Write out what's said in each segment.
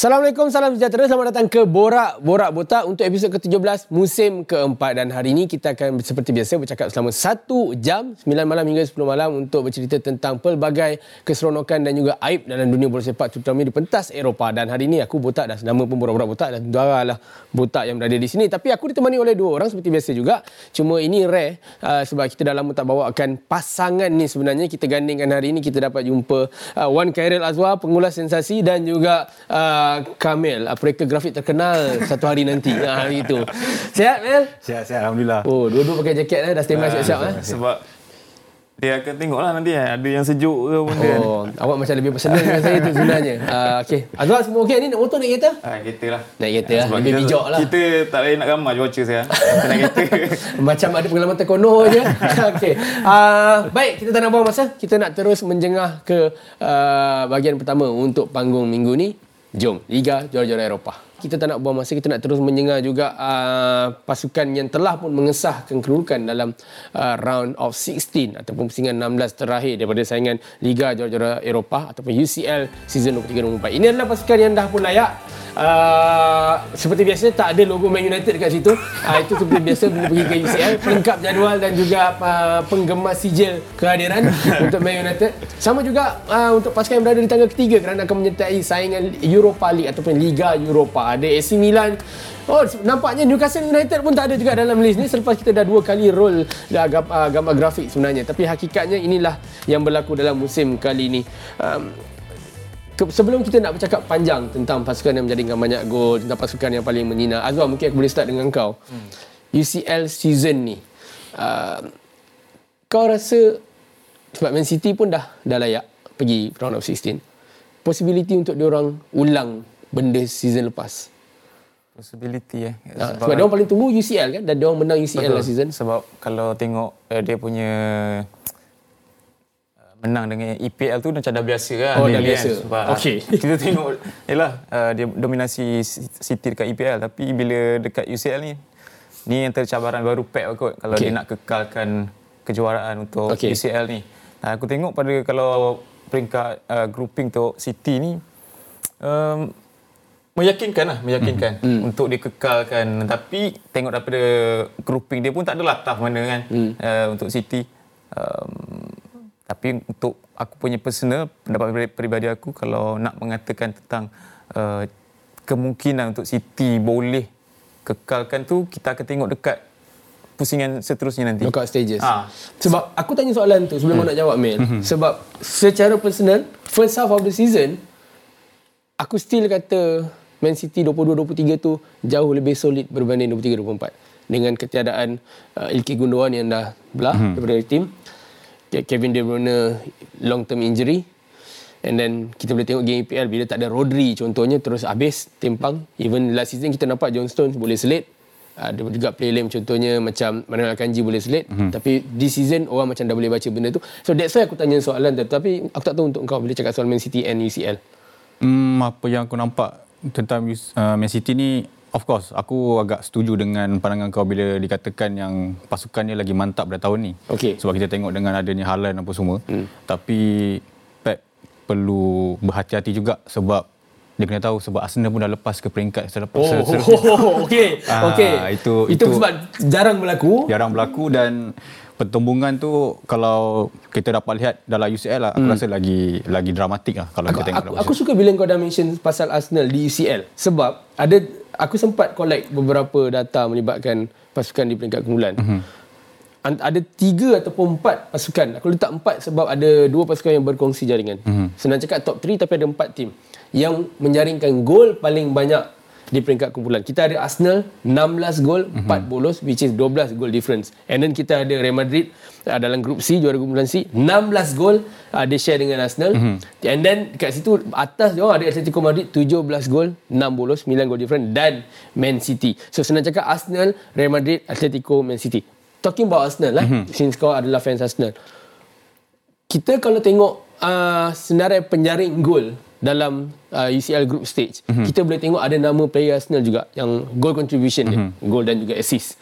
Assalamualaikum, salam sejahtera. Selamat datang ke Borak Borak Botak untuk episod ke-17 musim keempat. Dan hari ini kita akan seperti biasa bercakap selama satu jam, 9 malam hingga 10 malam untuk bercerita tentang pelbagai keseronokan dan juga aib dalam dunia bola sepak terutama di pentas Eropah. Dan hari ini aku Botak dah nama pun Borak Borak Botak dan dua lah Botak yang berada di sini. Tapi aku ditemani oleh dua orang seperti biasa juga. Cuma ini rare uh, sebab kita dah lama tak bawakan pasangan ni sebenarnya. Kita gandingkan hari ini kita dapat jumpa uh, Wan Khairil Azwar, pengulas sensasi dan juga uh, Kamil, perektor grafik terkenal satu hari nanti. Ha, hari itu. Sihat, Mel? Sihat, sihat. Alhamdulillah. Oh, dua-dua pakai jaket eh. Dah standby uh, siap-siap. Eh. Sebab dia akan tengok lah nanti eh. ada yang sejuk ke pun kan. Oh, awak macam lebih personal dengan saya tu sebenarnya. Uh, okay. Azwar semua okey ni? Nak motor naik kereta? Ah, kereta lah. Naik kereta lah. Lebih bijak lah. Kita tak boleh nak ramah cuaca saya. Kita naik kereta. macam ada pengalaman terkono je. okay. Uh, baik, kita tak nak buang masa. Kita nak terus menjengah ke uh, bahagian pertama untuk panggung minggu ni. Jom, Liga Juara-Juara Eropah. Kita tak nak buang masa, kita nak terus mendengar juga uh, pasukan yang telah pun mengesahkan kedudukan dalam uh, round of 16 ataupun pusingan 16 terakhir daripada saingan Liga Juara-Juara Eropah ataupun UCL season 23-24. Ini adalah pasukan yang dah pun layak Uh, seperti biasa tak ada logo Man United dekat situ. Uh, itu seperti biasa bila pergi ke UCL pelengkap jadual dan juga uh, penggemar sijil kehadiran untuk Man United. Sama juga uh, untuk pasukan yang berada di tangga ketiga kerana akan menyertai saingan Europa League ataupun Liga Europa. Ada AC Milan Oh, nampaknya Newcastle United pun tak ada juga dalam list ni selepas kita dah dua kali roll dah gambar, gambar grafik sebenarnya. Tapi hakikatnya inilah yang berlaku dalam musim kali ini. Um, sebelum kita nak bercakap panjang tentang pasukan yang menjadikan banyak gol, tentang pasukan yang paling menyina, Azwar mungkin aku boleh start dengan kau. Hmm. UCL season ni, uh, kau rasa sebab Man City pun dah dah layak pergi round of 16. Possibility untuk dia orang ulang benda season lepas. Possibility eh. Sebab, sebab dia orang paling tunggu UCL kan dan dia orang menang UCL last season. Sebab kalau tengok uh, dia punya menang dengan EPL tu macam dah biasa kan. Oh, dah biasa. Sebab okay. kita tengok, yalah, uh, dia dominasi City dekat EPL. Tapi bila dekat UCL ni, ni yang tercabaran baru Pep kot. Kalau okay. dia nak kekalkan kejuaraan untuk okay. UCL ni. Nah, aku tengok pada kalau peringkat uh, grouping untuk City ni, um, meyakinkan lah, meyakinkan mm-hmm. untuk dia kekalkan. Tapi tengok daripada grouping dia pun tak adalah tough mana kan mm. uh, untuk City. Um, tapi untuk aku punya personal pendapat peribadi aku kalau nak mengatakan tentang uh, kemungkinan untuk City boleh kekalkan tu kita akan tengok dekat pusingan seterusnya nanti. Knockout stages. Ha. Sebab aku tanya soalan tu sebelum hmm. nak jawab Mel. Hmm. Sebab secara personal first half of the season aku still kata Man City 22-23 tu jauh lebih solid berbanding 23-24 dengan ketiadaan uh, Ilkay Gundogan yang dah belah hmm. daripada tim. Kevin De Bruyne long term injury. And then kita boleh tengok game EPL bila tak ada Rodri contohnya terus habis timpang. Even last season kita nampak John Stones boleh selit. Ada juga player lain contohnya macam Manuel Akanji boleh selit. Mm-hmm. tapi this season orang macam dah boleh baca benda tu. So that's why aku tanya soalan tu. Tapi aku tak tahu untuk kau bila cakap soal Man City and UCL hmm, apa yang aku nampak tentang uh, Man City ni Of course, aku agak setuju dengan pandangan kau bila dikatakan yang pasukannya lagi mantap pada tahun ni. Okay. Sebab kita tengok dengan adanya Haaland apa semua. Hmm. Tapi Pep perlu berhati-hati juga sebab dia kena tahu sebab Arsenal pun dah lepas ke peringkat selepas. Oh, oh, oh okey. Ah, okey. Itu, itu, itu sebab jarang berlaku. Jarang berlaku dan pertumbungan tu kalau kita dapat lihat dalam UCL lah, aku hmm. rasa lagi lagi dramatik lah kalau aku, kita tengok. Aku, aku suka bila kau dah mention pasal Arsenal di UCL sebab ada aku sempat collect beberapa data melibatkan pasukan di peringkat kumpulan. Mm-hmm. Ada tiga ataupun empat pasukan. Aku letak empat sebab ada dua pasukan yang berkongsi jaringan. Mm-hmm. Senang cakap top 3 tapi ada empat tim yang menjaringkan gol paling banyak di peringkat kumpulan. Kita ada Arsenal 16 gol, mm-hmm. 4 bolos which is 12 goal difference. And then kita ada Real Madrid uh, dalam grup C juara kumpulan C 16 gol uh, dia share dengan Arsenal. Mm-hmm. And then kat situ atas dia ada Atletico Madrid 17 gol, 6 bolos, 9 gol difference dan Man City. So senang cakap Arsenal, Real Madrid, Atletico, Man City. Talking about Arsenal lah mm-hmm. since kau adalah fans Arsenal. Kita kalau tengok uh, senarai penjaring gol dalam uh, UCL group stage mm-hmm. kita boleh tengok ada nama player Arsenal juga yang goal contribution mm-hmm. dia goal dan juga assist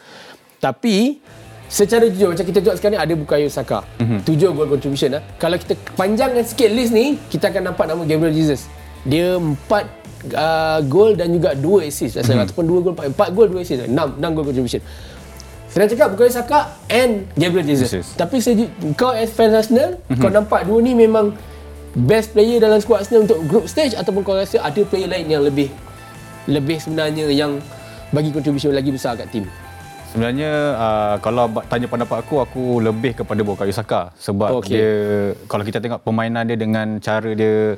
tapi secara jujur macam kita tengok sekarang ada Bukayo Saka mm-hmm. tujuh goal contribution lah. kalau kita panjangkan sikit list ni kita akan nampak nama Gabriel Jesus dia empat uh, gol dan juga 2 assist hmm. ataupun 2 gol 4, 4 gol 2 assist 6 6 gol contribution Senang cakap Bukayo Saka and Gabriel Jesus. Jesus. Tapi saya, kau as fan Arsenal, mm-hmm. kau nampak dua ni memang best player dalam squad Arsenal untuk group stage ataupun kau rasa ada player lain yang lebih lebih sebenarnya yang bagi contribution lagi besar kat tim? Sebenarnya uh, kalau tanya pendapat aku aku lebih kepada Bukayo Saka sebab okay. dia kalau kita tengok permainan dia dengan cara dia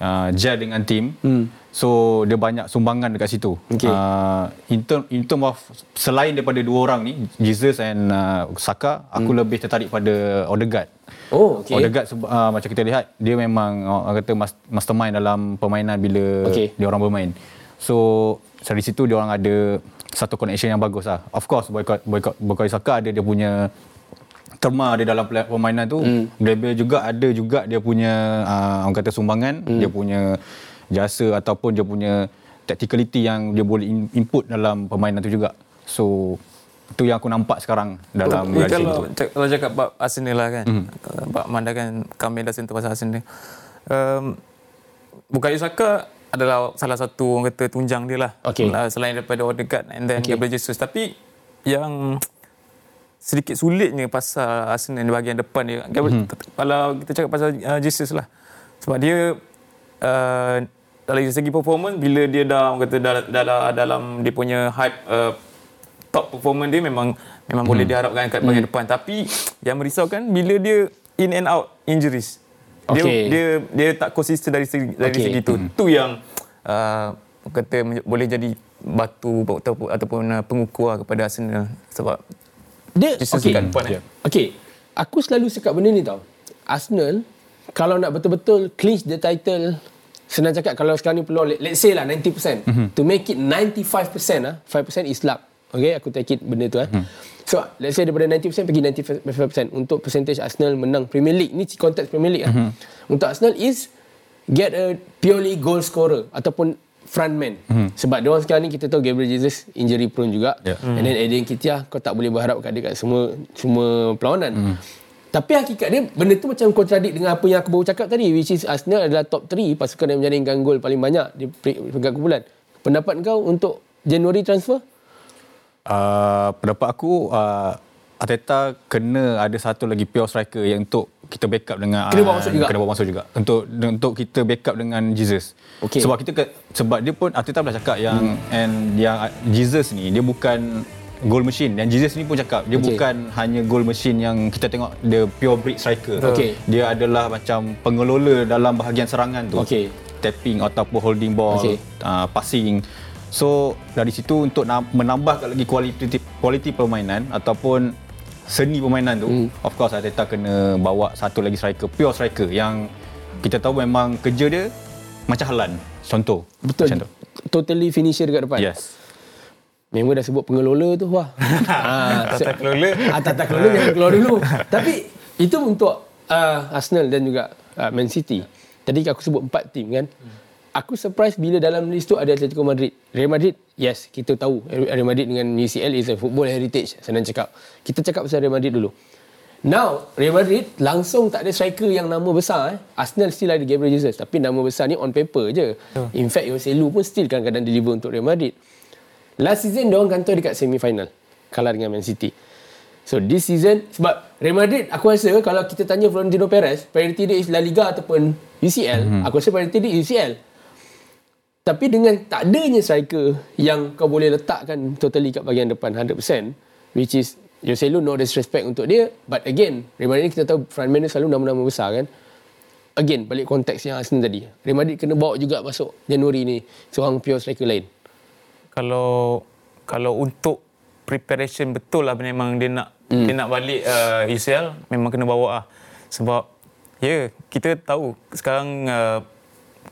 uh, gel dengan tim hmm. so dia banyak sumbangan dekat situ okay. uh, in, term, in term of selain daripada dua orang ni Jesus and uh, Saka aku hmm. lebih tertarik pada Odegaard Oh, okay. Odegaard uh, macam kita lihat dia memang uh, kata mastermind dalam permainan bila okay. dia orang bermain. So dari situ dia orang ada satu connection yang bagus lah. Of course, boycott, boycott, boycott Saka ada dia punya terma dia dalam permainan tu. Mm. Gabriel juga ada juga dia punya uh, orang kata sumbangan, mm. dia punya jasa ataupun dia punya tacticality yang dia boleh input dalam permainan tu juga. So itu yang aku nampak sekarang dalam oh, kalau, tu. Kalau cakap bab Arsenal lah kan. Mm. Bab Manda kan kami dah sentuh pasal Arsenal. Um, Bukayo Saka adalah salah satu orang kata tunjang dia lah. Okay. Selain daripada Odegaard and then okay. Gabriel Jesus. Tapi yang sedikit sulitnya pasal Arsenal di bahagian depan dia. Hmm. Kalau kita cakap pasal uh, Jesus lah. Sebab dia uh, dari segi performance bila dia dah orang kata dalam, dalam, dalam dia punya hype uh, top performance dia memang memang hmm. boleh diharapkan kat bahagian hmm. depan. Tapi yang merisaukan bila dia in and out injuries dia okay. dia dia tak konsisten dari segi dari okay. segi tu hmm. tu yang uh, kata boleh jadi batu ataupun, ataupun uh, pengukur lah kepada Arsenal sebab dia okey eh. okey aku selalu cakap benda ni tau Arsenal kalau nak betul-betul clinch the title senang cakap kalau sekarang ni peluang let's say lah 90% mm-hmm. to make it 95% ah 5% is luck okey aku take it benda tu eh mm-hmm. So, let's say daripada 90% pergi 95% untuk percentage Arsenal menang Premier League. Ni konteks Premier League. Mm-hmm. Lah. Untuk Arsenal is get a purely goal scorer ataupun frontman. Mm-hmm. Sebab dia orang sekarang ni kita tahu Gabriel Jesus injury prone juga. Yeah. Mm-hmm. And then Eden Kitia kau tak boleh berharap kat dia kat semua semua perlawanan. Mm-hmm. Tapi hakikat dia benda tu macam kontradik dengan apa yang aku baru cakap tadi which is Arsenal adalah top 3 pasukan yang menjaringkan gol paling banyak di peringkat kumpulan. Pendapat kau untuk January transfer? Uh, pendapat aku uh, Ateta kena ada satu lagi pure striker yang untuk kita backup dengan kena bawa masuk juga kena bawa masuk juga untuk untuk kita backup dengan Jesus. Okay. Sebab kita sebab dia pun Ateta pernah cakap yang hmm. and yang Jesus ni dia bukan goal machine dan Jesus ni pun cakap dia okay. bukan hanya goal machine yang kita tengok the pure breed striker. Okay. Dia adalah macam pengelola dalam bahagian serangan tu. Okay. Tapping ataupun holding ball, okay. uh, passing. So dari situ untuk menambah lagi kualiti kualiti permainan ataupun seni permainan tu hmm. of course Arteta kena bawa satu lagi striker pure striker yang kita tahu memang kerja dia macam Halan contoh. Betul. Macam tu. totally finisher dekat depan? Yes. Memang dah sebut pengelola tu wah. Ah tata kelola. Ah tata kelola jangan keluar dulu. Tapi itu untuk uh, Arsenal dan juga uh, Man City. Tadi aku sebut empat tim kan? hmm aku surprise bila dalam list tu ada Atletico Madrid. Real Madrid, yes, kita tahu Real Madrid dengan UCL is a football heritage. Senang cakap. Kita cakap pasal Real Madrid dulu. Now, Real Madrid langsung tak ada striker yang nama besar. Eh. Arsenal still ada Gabriel Jesus. Tapi nama besar ni on paper je. In fact, Jose Lu pun still kadang-kadang deliver untuk Real Madrid. Last season, diorang kantor dekat semi-final. Kalah dengan Man City. So this season sebab Real Madrid aku rasa kalau kita tanya Florentino Perez priority dia is La Liga ataupun UCL mm-hmm. aku rasa priority dia UCL tapi dengan tak adanya striker yang kau boleh letakkan totally kat bahagian depan 100% which is Jose Lu no disrespect untuk dia but again Real Madrid kita tahu frontman dia selalu nama-nama besar kan? Again balik konteks yang Arsenal tadi. Real Madrid kena bawa juga masuk Januari ni seorang pure striker lain. Kalau kalau untuk preparation betul lah memang dia nak hmm. dia nak balik uh, UCL memang kena bawa lah. Sebab ya yeah, kita tahu sekarang uh,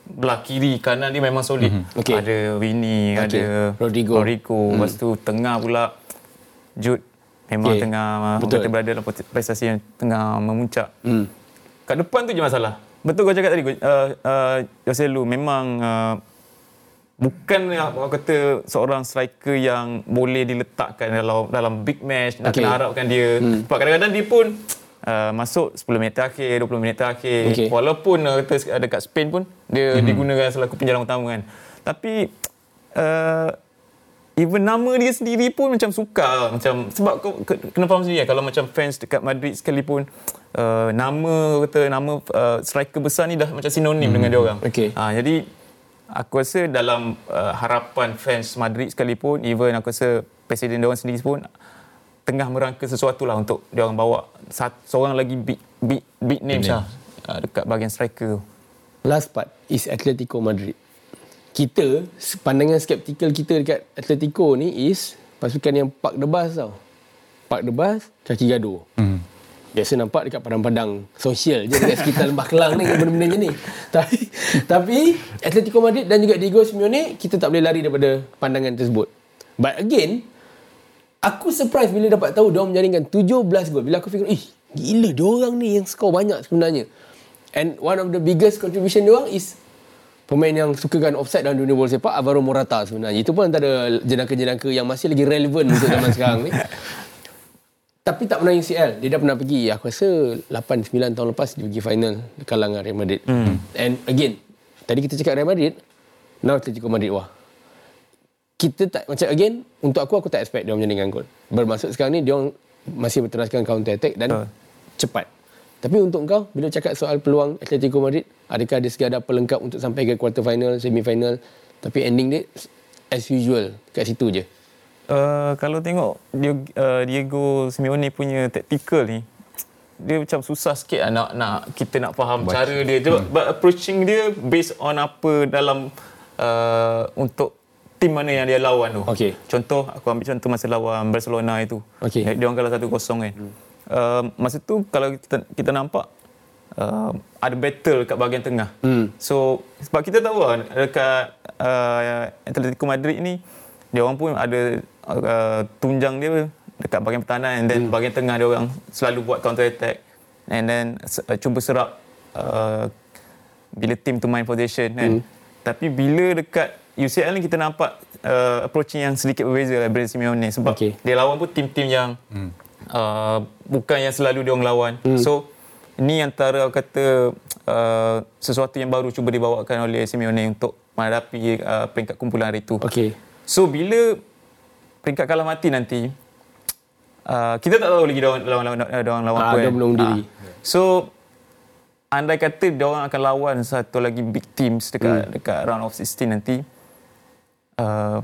belah kiri kanan dia memang solid. Mm-hmm. Okay. Ada Winnie, okay. ada Rodrigo. Rodrigo. Mm. Lepas tu tengah pula Jude memang okay. tengah Betul. kita berada dalam prestasi yang tengah memuncak. Mm. Kat depan tu je masalah. Betul kau cakap tadi uh, uh, Jose Lu memang uh, bukan apa kata seorang striker yang boleh diletakkan dalam dalam big match nak okay. kena harapkan dia. Mm. Sebab kadang-kadang dia pun uh, masuk 10 minit terakhir, 20 minit terakhir. Okay. Walaupun uh, kata dekat Spain pun dia mm-hmm. digunakan selaku penjalan utama kan. Tapi uh, even nama dia sendiri pun macam suka macam sebab kau kena faham sendiri kalau macam fans dekat Madrid sekalipun uh, nama kata nama uh, striker besar ni dah macam sinonim hmm. dengan dia orang. Okay. Uh, jadi aku rasa dalam uh, harapan fans Madrid sekalipun even aku rasa presiden dia orang sendiri pun tengah merangka sesuatu lah untuk dia orang bawa seorang lagi big big big name lah uh, dekat bahagian striker. Last part is Atletico Madrid kita pandangan skeptikal kita dekat Atletico ni is pasukan yang park the bus tau. Park the bus, kaki gaduh. Hmm. Biasa nampak dekat padang-padang sosial je dekat sekitar Lembah Kelang ni benda-benda macam ni. Tapi tapi Atletico Madrid dan juga Diego Simeone kita tak boleh lari daripada pandangan tersebut. But again, aku surprise bila dapat tahu dia menjaringkan 17 gol. Bila aku fikir, "Ih, gila dia orang ni yang skor banyak sebenarnya." And one of the biggest contribution dia orang is pemain yang sukakan offside dalam dunia bola sepak Alvaro Morata sebenarnya. Itu pun antara jenaka-jenaka yang masih lagi relevan untuk zaman sekarang ni. Tapi tak pernah UCL. Dia dah pernah pergi. Aku rasa 8-9 tahun lepas dia pergi final kalangan Real Madrid. Hmm. And again, tadi kita cakap Real Madrid, now Atletico Madrid wah. Kita tak macam again untuk aku aku tak expect dia menjadikan gol. Bermaksud sekarang ni dia masih berteraskan counter attack dan uh. cepat. Tapi untuk kau, bila cakap soal peluang Atletico Madrid, adakah ada segala pelengkap untuk sampai ke quarter final, semi final? Tapi ending dia as usual kat situ je. Uh, kalau tengok Diego, uh, Diego Simeone punya tactical ni, dia macam susah sikit lah nak, nak kita nak faham Baik. cara dia. Dia hmm. approaching dia based on apa dalam uh, untuk tim mana yang dia lawan tu. Okay. Contoh, aku ambil contoh masa lawan Barcelona itu. Okay. Dia orang kalah 1-0 kan. Hmm uh, masa tu kalau kita, kita nampak uh, ada battle kat bahagian tengah. Hmm. So sebab kita tahu lah dekat uh, Atletico Madrid ni dia orang pun ada uh, tunjang dia dekat bahagian pertahanan and then hmm. bahagian tengah dia orang selalu buat counter attack and then uh, cuba serap uh, bila team tu main possession kan. Hmm. Tapi bila dekat UCL ni kita nampak uh, approaching yang sedikit berbeza lah Brad Simeone sebab okay. dia lawan pun tim-tim yang hmm uh, bukan yang selalu dia orang lawan. Hmm. So ini antara kata uh, sesuatu yang baru cuba dibawakan oleh Simeone untuk menghadapi uh, peringkat kumpulan hari itu. Okay. So bila peringkat kalah mati nanti uh, kita tak tahu lagi dia orang lawan lawan dia orang lawan ah, apa. Dia kan. belum diri. Uh, so andai kata dia orang akan lawan satu lagi big teams dekat hmm. dekat round of 16 nanti uh,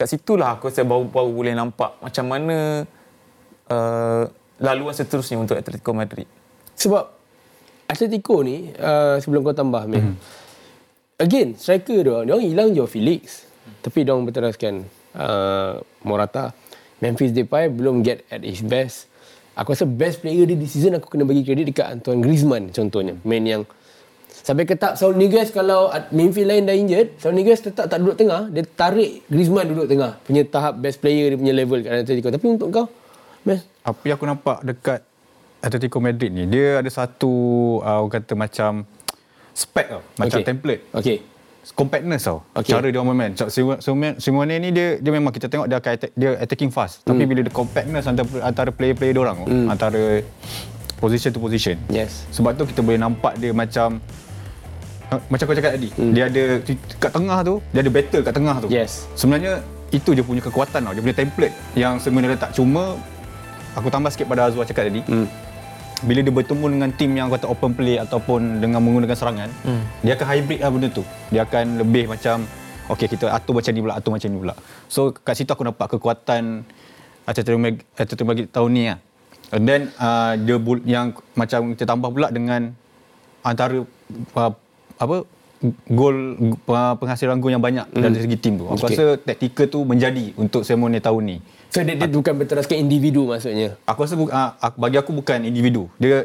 kat situlah aku rasa baru-baru boleh nampak macam mana uh, laluan seterusnya untuk Atletico Madrid? Sebab Atletico ni uh, sebelum kau tambah mm-hmm. again striker dia dia orang hilang Joao Felix tapi dia orang berteraskan uh, Morata Memphis Depay belum get at his best aku rasa best player dia di season aku kena bagi kredit dekat Antoine Griezmann contohnya main yang sampai ketak Saul Niguez kalau Memphis lain dah injured Saul Niguez tetap tak duduk tengah dia tarik Griezmann duduk tengah punya tahap best player dia punya level kat Atletico tapi untuk kau Meh. Apa yang aku nampak dekat Atletico Madrid ni, dia ada satu uh, orang kata macam spec tau, macam okay. template. Okey. Compactness tau. Okay. Cara dia bermain. Simone ni dia dia memang kita tengok dia akan attack, dia attacking fast. Hmm. Tapi bila dia compactness antara antara player-player dia orang hmm. antara position to position. Yes. Sebab tu kita boleh nampak dia macam macam kau cakap tadi, hmm. dia ada kat tengah tu, dia ada battle kat tengah tu. Yes. Sebenarnya itu dia punya kekuatan tau. Dia punya template yang sebenarnya tak cuma aku tambah sikit pada Azwar cakap tadi. Hmm. Bila dia bertemu dengan tim yang kata open play ataupun dengan menggunakan serangan, hmm. dia akan hybrid lah benda tu. Dia akan lebih macam okey kita atur macam ni pula, atur macam ni pula. So kat situ aku nampak kekuatan Atletico Madrid tahun ni lah. And then uh, dia yang macam kita tambah pula dengan antara uh, apa gol penghasilan gol yang banyak hmm. dari segi tim tu. Aku okay. rasa taktikal tu menjadi untuk Simone tahun ni. So dia, dia bukan berteraskan individu maksudnya. Aku rasa uh, bagi aku bukan individu. Dia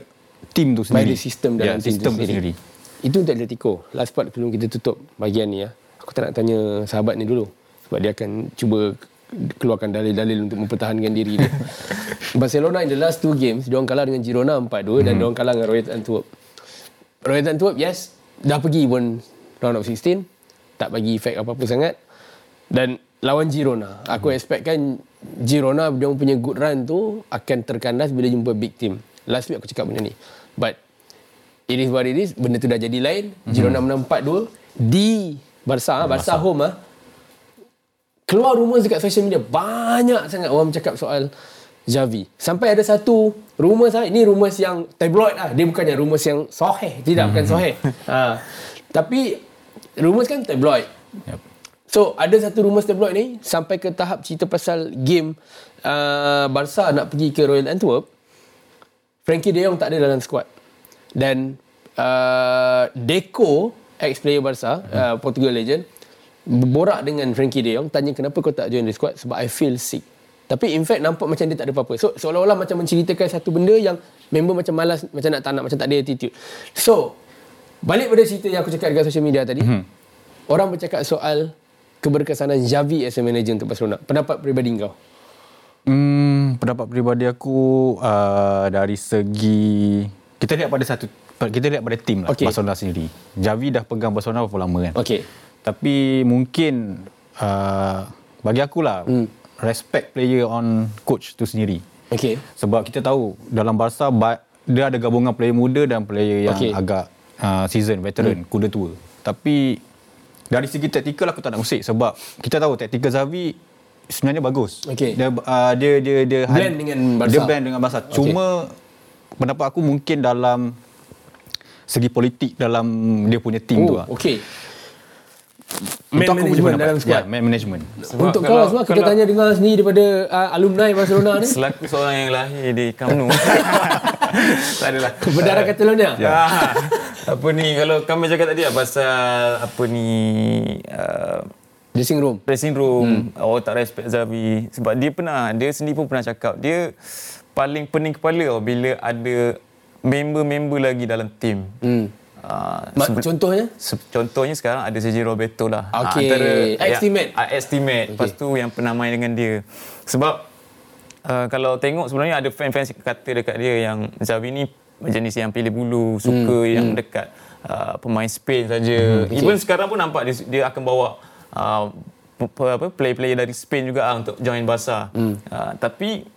tim tu sendiri. By sistem dalam yeah, tim sistem tu sendiri. sendiri. Itu untuk Atletico. Last part sebelum kita tutup bahagian ni ya. Aku tak nak tanya sahabat ni dulu sebab dia akan cuba keluarkan dalil-dalil untuk mempertahankan diri dia. Barcelona in the last two games, dia orang kalah dengan Girona 4-2 hmm. dan dia orang kalah dengan Royal Antwerp. Royal Antwerp, yes, dah pergi pun round of 16 tak bagi efek apa-apa sangat dan lawan Girona aku hmm. expect kan Girona dia punya good run tu akan terkandas bila jumpa big team last week aku cakap benda ni but it is what it is benda tu dah jadi lain hmm. Girona menang 4-2 di Barca, Barca, Barca home ah. Keluar rumor dekat social media banyak sangat orang bercakap soal Javi. Sampai ada satu rumor saya, ini rumor yang tabloid lah. Dia bukannya rumor yang soheh. Tidak, bukan soheh. ha. Tapi rumor kan tabloid. Yep. So, ada satu rumor tabloid ni sampai ke tahap cerita pasal game uh, Barca nak pergi ke Royal Antwerp. Frankie De Jong tak ada dalam squad. Dan uh, Deco, ex-player Barca, hmm. uh, Portugal legend, berborak dengan Frankie De Jong, tanya kenapa kau tak join the squad? Sebab I feel sick. Tapi in fact nampak macam dia tak ada apa-apa. So seolah-olah macam menceritakan satu benda yang member macam malas, macam nak tak nak, macam tak ada attitude. So, balik pada cerita yang aku cakap dekat social media tadi. Mm-hmm. Orang bercakap soal keberkesanan Javi as a manager untuk Barcelona. Pendapat peribadi kau? Hmm, pendapat peribadi aku uh, dari segi kita lihat pada satu kita lihat pada tim lah okay. Barcelona sendiri. Javi dah pegang Barcelona berapa lama kan? Okay. Tapi mungkin uh, bagi aku lah hmm respect player on coach tu sendiri. Okay. Sebab kita tahu dalam Barca dia ada gabungan player muda dan player yang okay. agak uh, season veteran, hmm. kuda tua. Tapi dari segi taktikal aku tak nak musik sebab kita tahu taktikal Xavi sebenarnya bagus. Okay. Dia, uh, dia dia dia blend dengan Barca. Dia blend dengan Barca. Okay. Cuma pendapat aku mungkin dalam segi politik dalam dia punya tim oh, tu lah. Man management dalam squad. Ya, man management. Sebab Untuk kau semua kita tanya dengar sendiri daripada uh, alumni Barcelona ni. Selaku seorang yang lahir di Camp Nou. tak adalah. Berdarah Catalonia. Ya. apa ni kalau kami cakap tadi lah pasal apa ni uh, dressing room. Dressing room. Hmm. Oh tak respect Zavi sebab dia pernah dia sendiri pun pernah cakap dia paling pening kepala bila ada member-member lagi dalam tim. Hmm. Uh, contohnya? Contohnya sekarang ada Sergio Roberto lah. Okay. Antara estimate. Ya, estimate. Okay. Lepas tu yang pernah main dengan dia. Sebab uh, kalau tengok sebenarnya ada fan-fans kata dekat dia yang Xavi ni jenis yang pilih bulu, suka hmm. yang hmm. dekat uh, pemain Spain saja. Hmm. Okay. Even sekarang pun nampak dia, dia akan bawa uh, apa player-player dari Spain juga uh, untuk join Barca. Hmm. Uh, tapi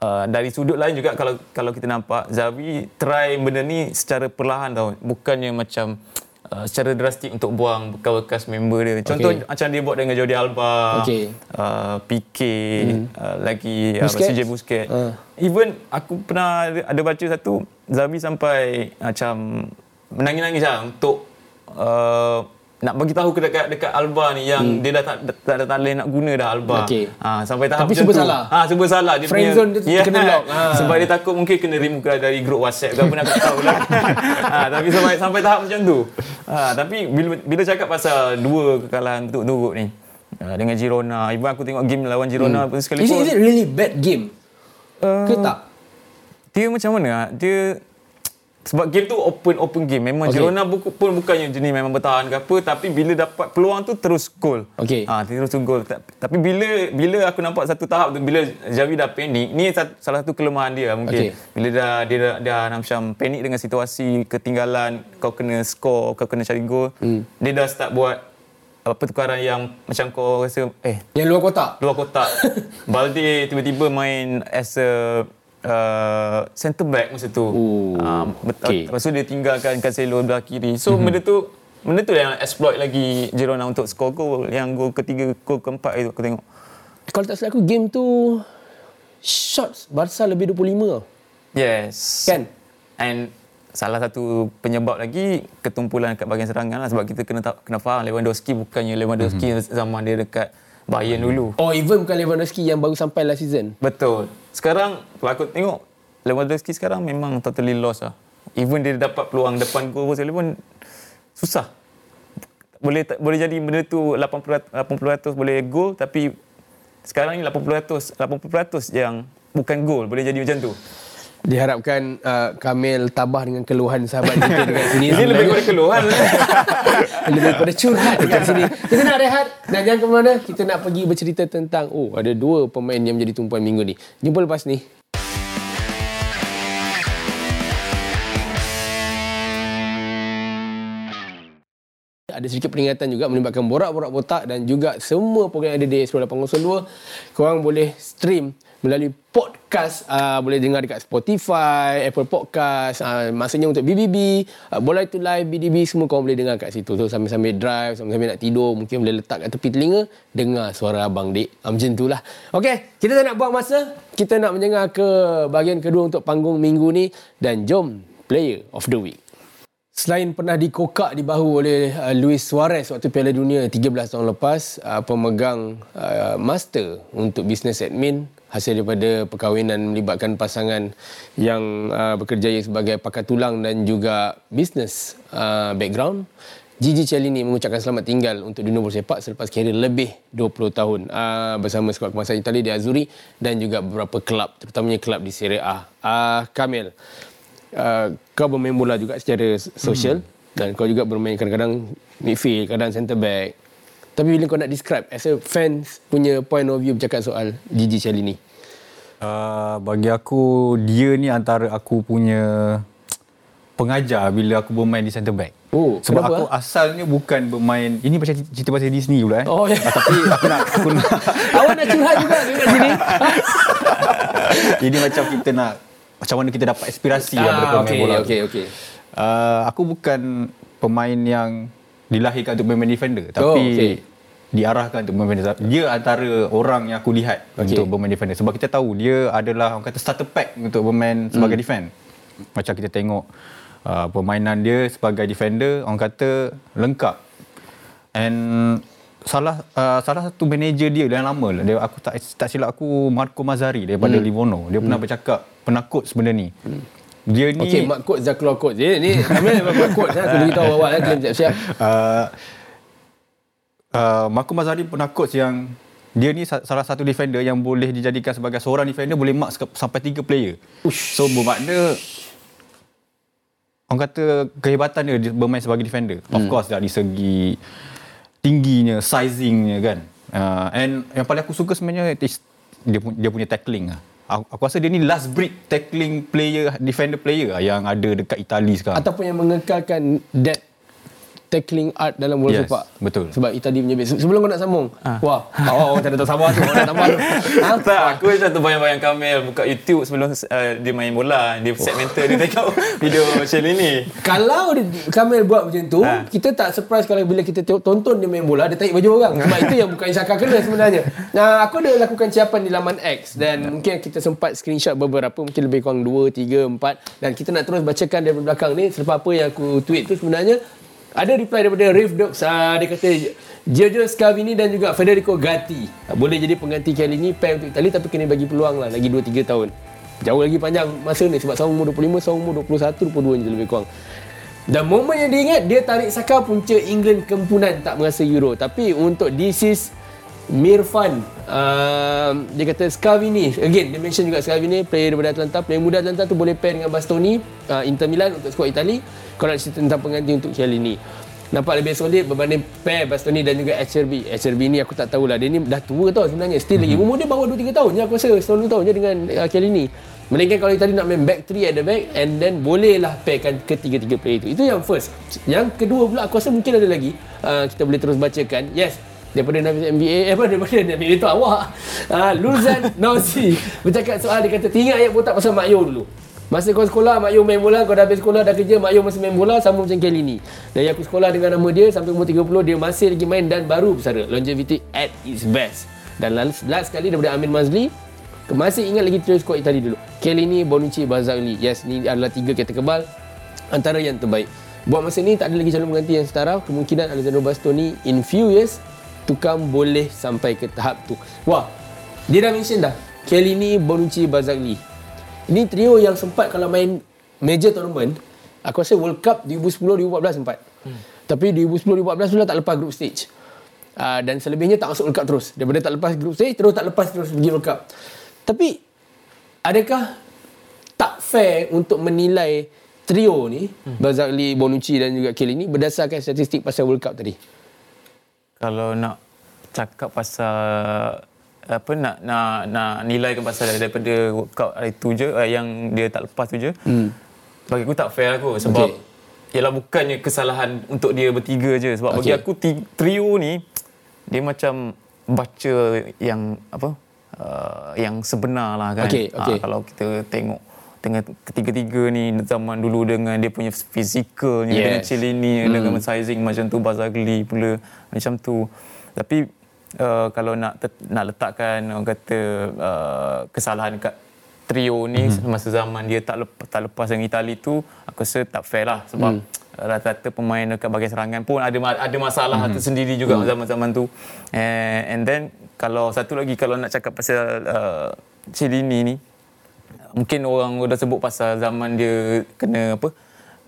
Uh, dari sudut lain juga kalau kalau kita nampak Zavi try benda ni secara perlahan tau bukannya macam uh, secara drastik untuk buang bekas-bekas member dia contoh okay. macam dia buat dengan Jordi Alba okay. uh, PK hmm. uh, lagi uh, CJ Busquets uh. even aku pernah ada, ada baca satu Zavi sampai macam menangis-nangis lah untuk uh, nak bagi tahu ke dekat dekat Alba ni yang hmm. dia dah tak tak ada tak nak guna dah Alba. Okay. Ha sampai tahap Tapi sebab salah. Ha sebab salah dia Friend punya zone dia yeah. kena lock. Ha. Sebab dia takut mungkin kena remove dari grup WhatsApp ke apa nak tahu lah. ha tapi sampai sampai tahap macam tu. Ha tapi bila bila cakap pasal dua kekalahan turut-turut ni ha, dengan Girona, ibu aku tengok game lawan Girona hmm. sekali pun. Is it really bad game? Uh, ke tak? Dia macam mana? Dia sebab game tu open open game. Memang okay. Girona buku, pun bukannya jenis memang bertahan ke apa tapi bila dapat peluang tu terus gol. Okey. Ah ha, terus gol. Tapi bila bila aku nampak satu tahap tu bila Javi dah panik, ni salah satu kelemahan dia mungkin. Okay. Bila dah dia dah, dah macam panik dengan situasi ketinggalan, kau kena score, kau kena cari gol. Hmm. Dia dah start buat apa pertukaran yang macam kau rasa eh yang luar kotak. Luar kotak. Balde tiba-tiba main as a uh, centre back masa tu. Uh, okay. Lepas tu dia tinggalkan Cancelo belah kiri. So mm-hmm. benda tu benda tu yang exploit lagi Girona untuk score goal. Yang gol ketiga, gol keempat itu aku tengok. Kalau tak salah aku game tu shots Barca lebih 25 Yes. Kan? And salah satu penyebab lagi ketumpulan kat bahagian serangan lah sebab kita kena kena faham Lewandowski bukannya Lewandowski mm-hmm. zaman dia dekat Bayern dulu. Oh, even bukan Lewandowski yang baru sampai last season. Betul. Sekarang kalau aku tengok Lewandowski sekarang memang totally lost lah. Even dia dapat peluang depan gol sekali pun susah. Boleh boleh jadi benda tu 80% 80% boleh gol tapi sekarang ni 80% 80% yang bukan gol boleh jadi macam tu diharapkan uh, Kamil tabah dengan keluhan sahabat kita dekat sini. Ini lebih kepada keluhan. lebih kepada curhat dekat sini. Kita nak rehat dan jangan ke mana. Kita nak pergi bercerita tentang oh ada dua pemain yang menjadi tumpuan minggu ni. Jumpa lepas ni. ada sedikit peringatan juga melibatkan borak-borak botak dan juga semua program yang ada di Explore 802. Korang boleh stream melalui podcast uh, boleh dengar dekat Spotify, Apple Podcast, uh, maksudnya untuk BBB, uh, bola itu live BDB semua kau boleh dengar kat situ. So sambil-sambil drive, sambil-sambil nak tidur, mungkin boleh letak kat tepi telinga dengar suara abang Dik. Uh, macam itulah. Okey, kita tak nak buang masa. Kita nak menjengah ke bahagian kedua untuk panggung minggu ni dan jom player of the week. Selain pernah dikokak di bahu oleh uh, Luis Suarez waktu Piala Dunia 13 tahun lepas, uh, pemegang uh, master untuk business admin hasil daripada perkahwinan melibatkan pasangan yang uh, bekerja sebagai pakar tulang dan juga business uh, background. Gigi Cialini mengucapkan selamat tinggal untuk dunia bola sepak selepas karier lebih 20 tahun uh, bersama skuad kebangsaan Itali di Azzurri dan juga beberapa kelab terutamanya kelab di Serie A. Uh, Kamil, Uh, kau bermain bola juga secara sosial hmm. dan kau juga bermain kadang-kadang midfield, kadang center back. Tapi bila kau nak describe as a fans punya point of view bercakap soal Gigi Chalini. Uh, bagi aku dia ni antara aku punya pengajar bila aku bermain di center back. Oh, sebab kenapa? aku asalnya bukan bermain ini macam cerita pasal Disney pula eh. Oh ya. Yeah. Tapi aku nak aku nak awak nak curhat juga dekat sini. ini macam kita nak macam mana kita dapat inspirasi ah, daripada pemain okay, bola. Okey, okey. Uh, aku bukan pemain yang dilahirkan untuk bermain defender tapi oh, okay. diarahkan untuk bermain defender. Dia antara orang yang aku lihat okay. untuk bermain defender sebab kita tahu dia adalah orang kata starter pack untuk bermain sebagai hmm. defend. Macam kita tengok uh, permainan dia sebagai defender orang kata lengkap. And salah uh, salah satu manager dia yang lama lah. Dia aku tak tak silap aku Marco Mazzari daripada hmm. Livorno. Dia hmm. pernah bercakap penakut sebenarnya ni. Hmm. Dia ni Okey, mak coach Zaklo coach. Dia ni kami mak coach kan. Aku beritahu awal kan siap-siap. Uh, uh, Marco Mazzari penakut yang dia ni salah satu defender yang boleh dijadikan sebagai seorang defender boleh mark sampai tiga player. Ush. So bermakna orang kata kehebatan dia bermain sebagai defender. Hmm. Of course dari segi tingginya, sizingnya kan. Uh, and yang paling aku suka sebenarnya dia, dia punya tackling lah. Aku, aku rasa dia ni last breed tackling player, defender player lah yang ada dekat Itali sekarang. Ataupun yang mengekalkan that tackling art dalam bola yes, sepak. Betul. Sebab Itali punya base. Sebelum kau nak sambung. Ha. Wah, oh, oh tak ada tak sabar tu. nak tambah tu. Ha? Tak, aku macam tu bayang-bayang Kamel buka YouTube sebelum uh, dia main bola. Dia set mental dia tengok video macam ni. Kalau dia, Kamel buat macam tu, ha. kita tak surprise kalau bila kita tonton dia main bola, dia tarik baju orang. Sebab itu yang bukan Isaka kena sebenarnya. Nah, aku ada lakukan siapan di laman X dan ya. mungkin kita sempat screenshot beberapa, mungkin lebih kurang 2, 3, 4 dan kita nak terus bacakan dari belakang ni selepas apa yang aku tweet tu sebenarnya ada reply daripada Riff Dogs uh, dia kata Giorgio Scavini dan juga Federico Gatti. Uh, boleh jadi pengganti kali ini pair untuk Itali tapi kena bagi peluang lah lagi 2-3 tahun. Jauh lagi panjang masa ni sebab seorang umur 25 seorang umur 21 22 je lebih kurang. Dan momen yang diingat dia tarik Saka punca England kempunan tak merasa Euro. Tapi untuk this is Mirfan uh, dia kata Scavini. Again dia mention juga Scavini player daripada Atlanta player muda Atlanta tu boleh pair dengan Bastoni uh, Inter Milan untuk skuad Itali. Kalau nak cerita tentang pengganti untuk kali ini nampak lebih solid berbanding pair Bastoni dan juga HRB HRB ni aku tak tahulah. Dia ni dah tua tau sebenarnya. Still mm-hmm. lagi umur dia bawa 2-3 tahun je aku rasa. Setahun 2 tahun je dengan uh, kali ini melainkan kalau tadi nak main back 3 at the back and then bolehlah pairkan ketiga-tiga player itu itu yang first. Yang kedua pula aku rasa mungkin ada lagi uh, kita boleh terus bacakan. Yes daripada Nabi MBA eh apa daripada Nabi itu awak uh, Luzan Nausi bercakap soal dia kata tinggal ayat botak pasal Mak Yo dulu Masa kau sekolah, Mak Yong main bola, kau dah habis sekolah, dah kerja, Mak Yong masih main bola, sama macam Kelly ni. Dan aku sekolah dengan nama dia, sampai umur 30, dia masih lagi main dan baru bersara. Longevity at its best. Dan last, last sekali daripada Amin Mazli, masih ingat lagi trio squad Itali dulu. Kelly ni, Bonucci, Barzagli. Yes, ni adalah tiga kereta kebal, antara yang terbaik. Buat masa ni, tak ada lagi calon pengganti yang setara. Kemungkinan Alessandro Bastoni in few years, tukang boleh sampai ke tahap tu. Wah, dia dah mention dah. Kelly ni, Bonucci, Barzagli. Ini trio yang sempat kalau main major tournament, aku rasa World Cup 2010 2014 sempat. Hmm. Tapi 2010 2014 sudah tak lepas group stage. Uh, dan selebihnya tak masuk World Cup terus. Daripada tak lepas group stage terus tak lepas terus pergi World Cup. Tapi adakah tak fair untuk menilai trio ni, hmm. Bazagli, Bonucci dan juga Kelly ni berdasarkan statistik pasal World Cup tadi? Kalau nak cakap pasal apa nak nak nak nilaikan pasal daripada workout hari tu je uh, yang dia tak lepas tu je. Hmm. Bagi aku tak fair aku sebab okay. ialah bukannya kesalahan untuk dia bertiga je sebab okay. bagi aku trio ni dia macam baca yang apa uh, yang sebenar lah kan okay, okay. Uh, kalau kita tengok dengan ketiga-tiga ni zaman dulu dengan dia punya fizikalnya yes. dengan Cellini hmm. dengan sizing macam tu Bazagli pula macam tu tapi uh, kalau nak nak letakkan orang kata uh, kesalahan kat trio ni hmm. masa zaman dia tak lepas, tak lepas dengan Itali tu aku rasa tak fair lah sebab hmm rata-rata pemain dekat bahagian serangan pun ada ada masalah mm-hmm. tersendiri juga mm. zaman-zaman tu. And, and then kalau satu lagi kalau nak cakap pasal uh, Cellini ni mungkin orang dah sebut pasal zaman dia kena apa?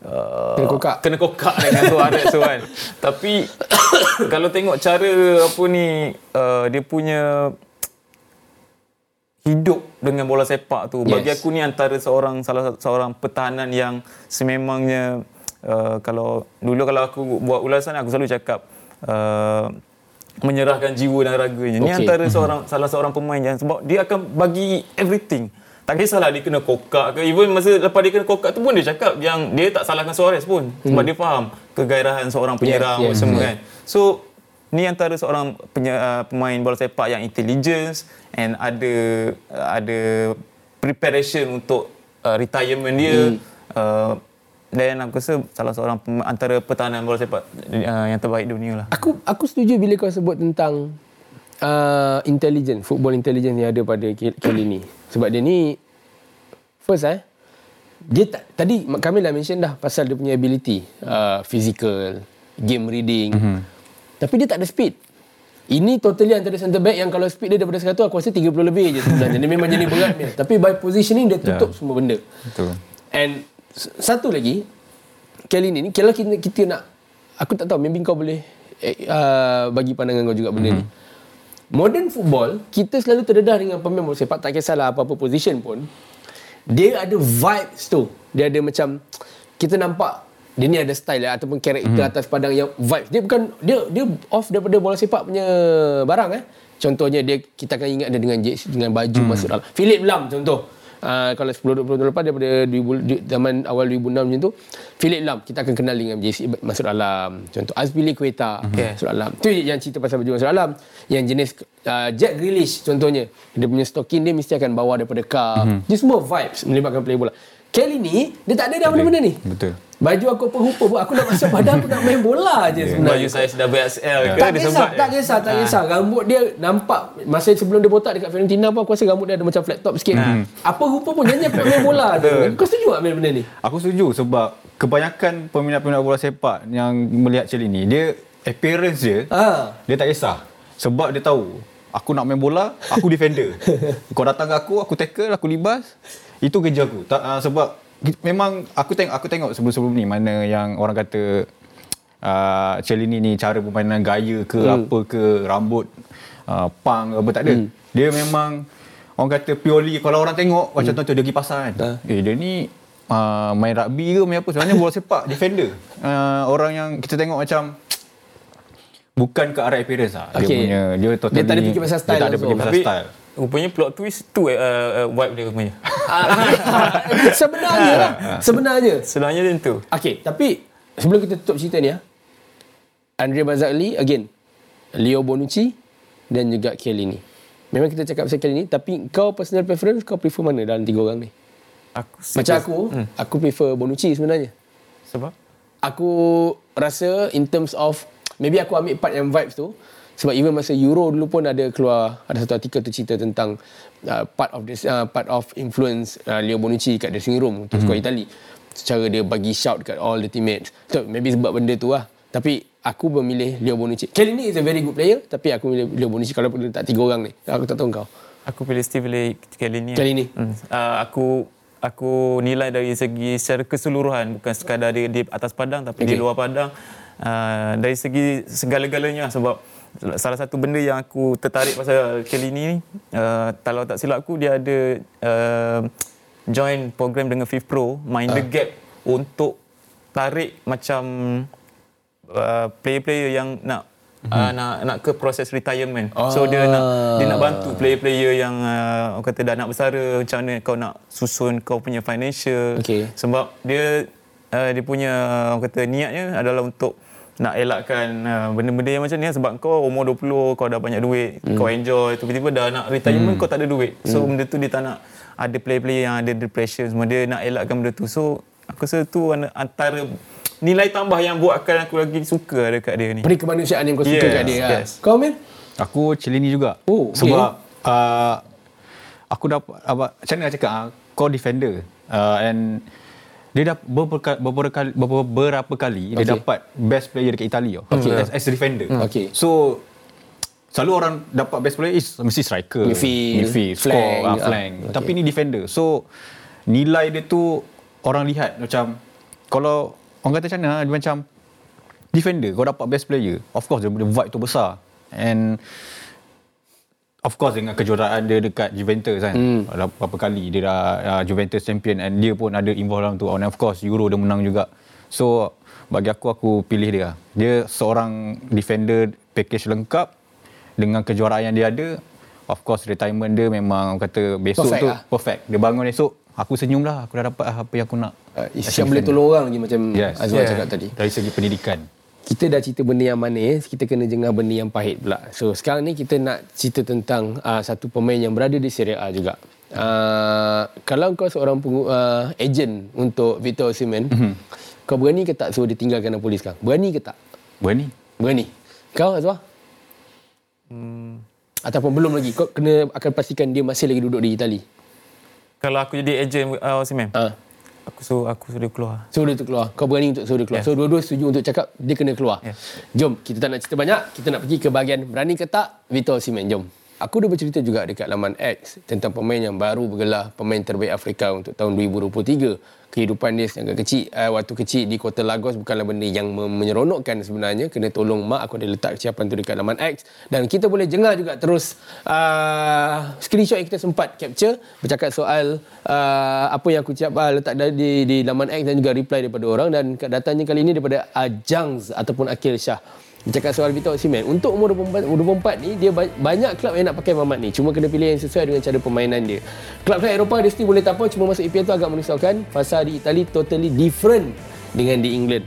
Uh, kena kokak. Kena kokak dengan Suarez tu kan. Tapi kalau tengok cara apa ni uh, dia punya hidup dengan bola sepak tu yes. bagi aku ni antara seorang salah seorang pertahanan yang sememangnya uh, kalau dulu kalau aku buat ulasan aku selalu cakap uh, menyerahkan jiwa dan raganya. Okay. Ni antara seorang salah seorang pemain yang sebab dia akan bagi everything. Tak kisahlah dia kena kokak ke even masa lepas dia kena kokak tu pun dia cakap yang dia tak salahkan Suarez pun sebab hmm. dia faham kegairahan seorang penyerang yes, yes, semua kan. So ni antara seorang penye, uh, pemain bola sepak yang intelligence and ada uh, ada preparation untuk uh, retirement dia hmm. uh, dan aku rasa salah seorang antara pertahanan bola sepak uh, yang terbaik dunia lah. Aku aku setuju bila kau sebut tentang uh, intelligent, football intelligence yang ada pada Kelly ni. Sebab dia ni first eh dia tak, tadi kami dah mention dah pasal dia punya ability uh, physical, game reading. Mm-hmm. Tapi dia tak ada speed. Ini totally antara center back yang kalau speed dia daripada 100 aku rasa 30 lebih je sebenarnya. dia memang jadi berat dia. Tapi by positioning dia tutup yeah. semua benda. Betul. And satu lagi kali ni kalau kita, kita nak aku tak tahu maybe kau boleh uh, bagi pandangan kau juga benda mm-hmm. ni modern football kita selalu terdedah dengan pemain bola sepak tak kisahlah apa-apa position pun dia ada vibes tu. Dia ada macam kita nampak dia ni ada style lah, ataupun karakter mm-hmm. atas padang yang vibes. Dia bukan dia dia off daripada bola sepak punya barang eh. Contohnya dia kita akan ingat dia dengan dengan baju mm. masuk dalam Philip Lam contoh uh, kalau 10 20 tahun lepas daripada 2000, zaman awal 2006 macam tu Philip Lam kita akan kenal dengan JC masuk dalam contoh Azpili Queta okay. masuk dalam tu yang cerita pasal baju masuk dalam yang jenis uh, Jack Grealish contohnya. Dia punya stocking dia mesti akan bawa daripada car. Mm-hmm. dia semua vibes melibatkan play bola. Kelly ni dia tak ada dah benda-benda ni. Betul Baju aku apa rupa pun aku nak masuk badan aku nak main bola je sebenarnya. Baju saya sudah BSL ke tak kisah, tak kisah, tak kisah. Rambut dia nampak masa sebelum dia botak dekat Fiorentina pun aku rasa rambut dia ada macam flat top sikit. Hmm. Apa rupa pun jangan nak main bola tu. Kau setuju tak main benda ni? Aku setuju sebab kebanyakan peminat-peminat bola sepak yang melihat Chelsea ni dia appearance dia ha. dia tak kisah. Sebab dia tahu aku nak main bola, aku defender. Kau datang ke aku, aku tackle, aku libas. Itu kerja aku. Tak, uh, sebab memang aku tengok aku tengok sebelum-sebelum ni mana yang orang kata uh, Cellini ni cara permainan gaya ke hmm. apa ke rambut uh, pang apa tak ada. Hmm. Dia memang orang kata purely kalau orang tengok macam hmm. tu dia pergi pasar kan. Uh. Eh dia ni uh, main rugby ke main apa sebenarnya bola sepak defender. Uh, orang yang kita tengok macam bukan ke arah appearance lah. Okay. Dia punya dia totally dia tak ada fikir pasal style. Dia tak ada fikir pasal style. Rupanya plot twist tu uh, uh, vibe dia rupanya. sebenarnya lah. Sebenarnya. Sebenarnya dia tu. Okay, tapi sebelum kita tutup cerita ni ya. Andrea Bazzagli, again. Leo Bonucci dan juga Chiellini. Memang kita cakap pasal Chiellini, tapi kau personal preference, kau prefer mana dalam tiga orang ni? Aku Macam aku, hmm. aku prefer Bonucci sebenarnya. Sebab? Aku rasa in terms of, maybe aku ambil part yang vibes tu, sebab even masa Euro dulu pun ada keluar ada satu artikel tu cerita tentang uh, part of this uh, part of influence uh, Leo Bonucci kat dressing room untuk mm-hmm. skuad Itali. Secara dia bagi shout kat all the teammates. So maybe sebab benda tu lah. Tapi aku memilih Leo Bonucci. Kelly ni is a very good player tapi aku memilih Leo Bonucci kalau pun tak tiga orang ni. Aku tak tahu kau. Aku pilih Steve pilih Kelly ni. Kelly ni? Hmm. uh, aku aku nilai dari segi secara keseluruhan. Bukan sekadar di, di atas padang tapi okay. di luar padang. Uh, dari segi segala-galanya. Sebab salah satu benda yang aku tertarik pasal Kelly ni uh, kalau tak silap aku dia ada uh, join program dengan Fifth Pro Mind uh. the Gap untuk tarik macam uh, player-player yang nak uh, hmm. nak nak ke proses retirement. Oh. So dia nak dia nak bantu player-player yang uh, kata dah nak bersara macam mana kau nak susun kau punya financial. Okay. Sebab dia uh, dia punya orang kata niatnya adalah untuk nak elakkan uh, benda-benda yang macam ni lah. sebab kau umur 20 kau dah banyak duit hmm. kau enjoy tiba-tiba dah nak retirement hmm. kau tak ada duit so hmm. benda tu dia tak nak ada player-player yang ada depression semua dia nak elakkan benda tu so aku rasa tu antara nilai tambah yang buatkan aku lagi suka dekat dia ni beri kemanusiaan yang kau suka yes, kat dia yes. kau Min? aku Celini juga oh, okay. sebab uh, aku dapat apa macam mana nak cakap uh, kau defender uh, and dia dah beberapa, beberapa kali, beberapa kali okay. dia dapat best player dekat Itali oh. okay. as, as defender. Hmm. Okay. So selalu orang dapat best player is mesti striker, midfield, midfield flank, score, uh, flank. Okay. Tapi ni defender. So nilai dia tu orang lihat macam kalau orang kata macam mana dia macam defender kau dapat best player. Of course dia vibe tu besar. And Of course dengan kejuaraan dia dekat Juventus kan. Hmm. Berapa kali dia dah uh, Juventus champion and dia pun ada involved dalam tu. And of course Euro dia menang juga. So bagi aku aku pilih dia. Dia seorang defender package lengkap dengan kejuaraan yang dia ada. Of course retirement dia memang kata besok perfect tu lah. perfect. Dia bangun esok aku senyum lah. Aku dah dapat apa yang aku nak. Uh, siap boleh tolong orang lagi macam yes. Azwan yeah. cakap tadi. Dari segi pendidikan kita dah cerita benda yang manis, kita kena jengah benda yang pahit pula. So sekarang ni kita nak cerita tentang uh, satu pemain yang berada di Serie A juga. Uh, kalau kau seorang pengu- uh, agent untuk Victor Osimhen, mm-hmm. kau berani ke tak suruh dia tinggalkan Napoli sekarang? Berani ke tak? Berani. Berani. Kau Azwar? Hmm. Ataupun belum lagi? Kau kena akan pastikan dia masih lagi duduk di Itali. Kalau aku jadi agent uh, Osimhen? Uh aku suruh aku suruh dia keluar. Suruh dia keluar. Kau berani untuk suruh dia keluar. Yes. So dua-dua setuju untuk cakap dia kena keluar. Yes. Jom, kita tak nak cerita banyak. Kita nak pergi ke bahagian berani ke tak Vitor Osimhen. Jom. Aku dah bercerita juga dekat laman X tentang pemain yang baru bergelar pemain terbaik Afrika untuk tahun 2023 kehidupan dia agak kecil uh, waktu kecil di kota Lagos bukanlah benda yang menyeronokkan sebenarnya. Kena tolong mak aku ada letak kesiapan tu dekat laman X. Dan kita boleh jengah juga terus uh, screenshot yang kita sempat capture bercakap soal uh, apa yang aku siap uh, letak di, di laman X dan juga reply daripada orang. Dan datanya kali ini daripada Ajangz ataupun Akil Shah Cakap soal Victor Osimhen. Untuk umur 24, 24 ni Dia banyak klub yang nak pakai Mamat ni. Cuma kena pilih yang sesuai dengan cara permainan dia. Klub-klub Eropah dia still boleh tak apa Cuma masuk EPL tu agak merisaukan. Pasal di Itali totally different Dengan di England.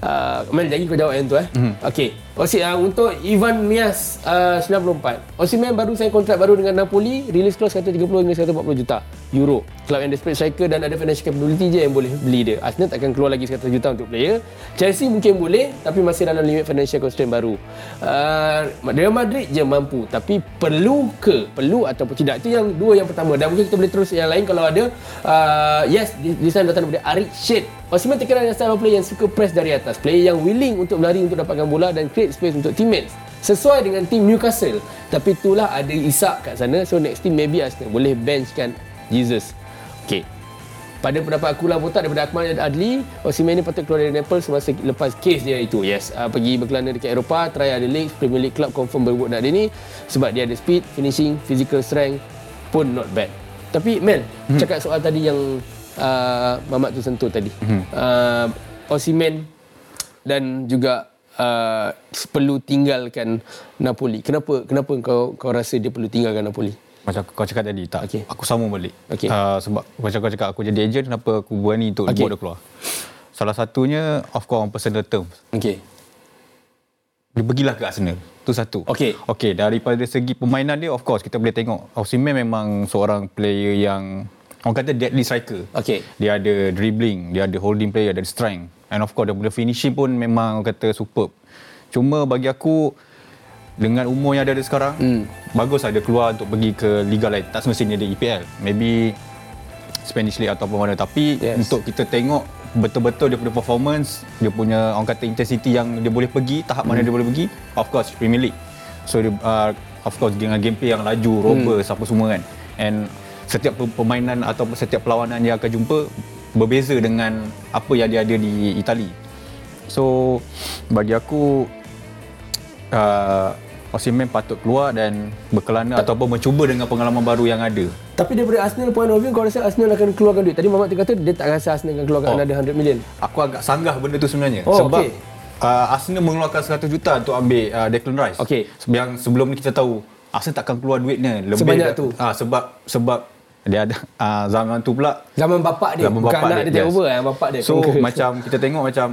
Uh, Mel, lagi kau jawab yang tu eh. Mm. Okay Osi, uh, untuk Ivan Mias uh, 94. Osimhen baru sign kontrak baru dengan Napoli, release clause 130 hingga 140 juta euro. Club yang desperate striker dan ada financial capability je yang boleh beli dia. Arsenal takkan keluar lagi 100 juta untuk player. Chelsea mungkin boleh tapi masih dalam limit financial constraint baru. Uh, Real Madrid je mampu tapi perlu ke? Perlu ataupun tidak? Itu yang dua yang pertama. Dan mungkin kita boleh terus yang lain kalau ada. Uh, yes, di sana datang daripada Arik Shade. Osimhen terkenal dengan style of play yang suka press dari atas. Player yang willing untuk berlari untuk dapatkan bola dan create space untuk teammates. Sesuai dengan tim Newcastle. Tapi itulah ada Isak kat sana. So next team maybe Arsenal. Boleh benchkan Jesus. Okay. Pada pendapat aku lah botak daripada Akmal Adli Osimhen ni patut keluar dari Naples semasa lepas case dia itu. Yes uh, pergi berkelana dekat Eropah try ada league Premier League club confirm berebut nak dia ni sebab dia ada speed finishing physical strength pun not bad. Tapi Mel hmm. cakap soal tadi yang uh, Mamat tu sentuh tadi. Hmm. uh, Osimhen dan juga uh, perlu tinggalkan Napoli. Kenapa kenapa kau kau rasa dia perlu tinggalkan Napoli? Macam kau cakap tadi tak. Okay. Aku sama balik. Okay. Uh, sebab macam kau cakap aku jadi agent kenapa aku berani untuk okay. buat dia keluar. Salah satunya of course on personal terms. Okey. Dia pergilah ke Arsenal. Tu satu. Okey. Okey, daripada segi permainan dia of course kita boleh tengok Osimhen memang seorang player yang orang kata deadly striker. Okey. Dia ada dribbling, dia ada holding player, dan strength. And of course dia punya finishing pun memang kata superb. Cuma bagi aku dengan umur yang ada sekarang, hmm. bagus ada keluar untuk pergi ke liga lain. Tak semestinya di EPL. Maybe Spanish League ataupun mana. Tapi yes. untuk kita tengok betul-betul dia punya performance, dia punya orang kata intensity yang dia boleh pergi, tahap hmm. mana dia boleh pergi, of course Premier League. So dia, uh, of course dengan gameplay yang laju, robust, hmm. apa semua kan. And setiap permainan ataupun setiap perlawanan yang akan jumpa berbeza dengan apa yang dia ada di Itali. So bagi aku uh, Osimhen patut keluar dan berkelana tak. ataupun mencuba dengan pengalaman baru yang ada. Tapi daripada Arsenal point of view kau rasa Arsenal akan keluarkan duit. Tadi Mamat kata dia tak rasa Arsenal akan keluarkan oh. another 100 million. Aku agak sanggah benda tu sebenarnya oh, sebab okay. uh, Arsenal mengeluarkan 100 juta untuk ambil uh, Declan Rice. Okay. Yang sebelum ni kita tahu Arsenal takkan keluar duitnya lebih sebanyak tu. Ah uh, sebab sebab dia ada uh, zaman tu pula zaman bapak dia zaman bukan bapak anak dia, dia take yes. over yang bapak dia so macam kita tengok macam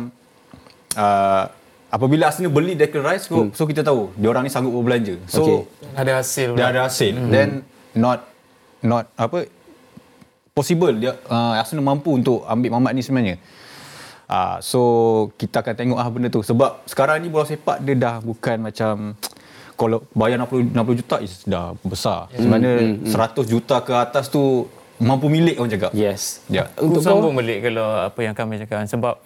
uh, apabila Arsenal beli Declan Rice so, hmm. so kita tahu dia orang ni sanggup berbelanja so okay. ada hasil dia ada hasil hmm. then not not apa possible dia uh, Arsenal mampu untuk ambil Mamat ni sebenarnya uh, so kita akan tengok ah benda tu sebab sekarang ni bola sepak dia dah bukan macam kalau bayar 60 60 juta is dah besar. Hmm, Sebenarnya hmm, hmm. 100 juta ke atas tu mampu milik orang cakap. Yes. Ya. Untuk sambung balik kalau apa yang kami cakap sebab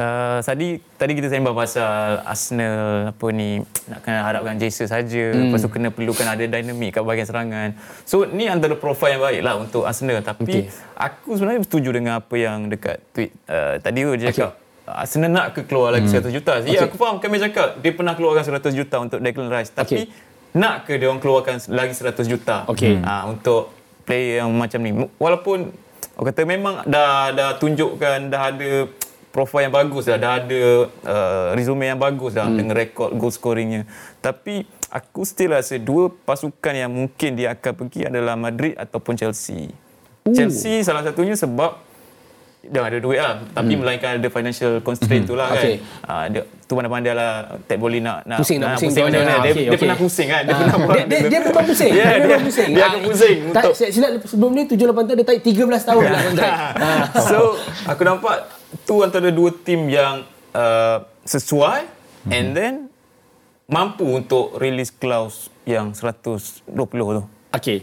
uh, tadi tadi kita sembang pasal Arsenal apa ni nak kena harapkan Jesus saja hmm. lepas tu kena perlukan ada dinamik kat bahagian serangan. So ni antara profil yang baik lah untuk Arsenal tapi okay. aku sebenarnya setuju dengan apa yang dekat tweet uh, tadi tu dia cakap okay. Arsenal nak ke keluar lagi hmm. 100 juta. Ya, okay. aku faham kami cakap dia pernah keluarkan 100 juta untuk Declan Rice. Tapi okay. nak ke dia orang keluarkan lagi 100 juta okay. ha, untuk player yang macam ni. Walaupun aku kata memang dah dah tunjukkan dah ada profil yang bagus dah, dah ada uh, resume yang bagus dah hmm. dengan rekod goal scoringnya. Tapi aku still rasa dua pasukan yang mungkin dia akan pergi adalah Madrid ataupun Chelsea. Ooh. Chelsea salah satunya sebab dah ada duit lah. Tapi hmm. melainkan ada financial constraint hmm. tu lah okay. kan uh, dia, tu pandai-pandai lah tak boleh nak, nak pusing nak, pusing, pusing dia, dia, okay, dia, pernah pusing kan? Dia, uh, pernah dia, dia, dia memang pusing. Yeah, dia, memang pusing. dia, akan pusing. uh, untuk tak, silap sebelum ni 7-8 tahun dia tarik 13 tahun lah. Kontrak so aku nampak tu antara dua tim yang uh, sesuai hmm. and then mampu untuk release clause yang 120 tu. Okay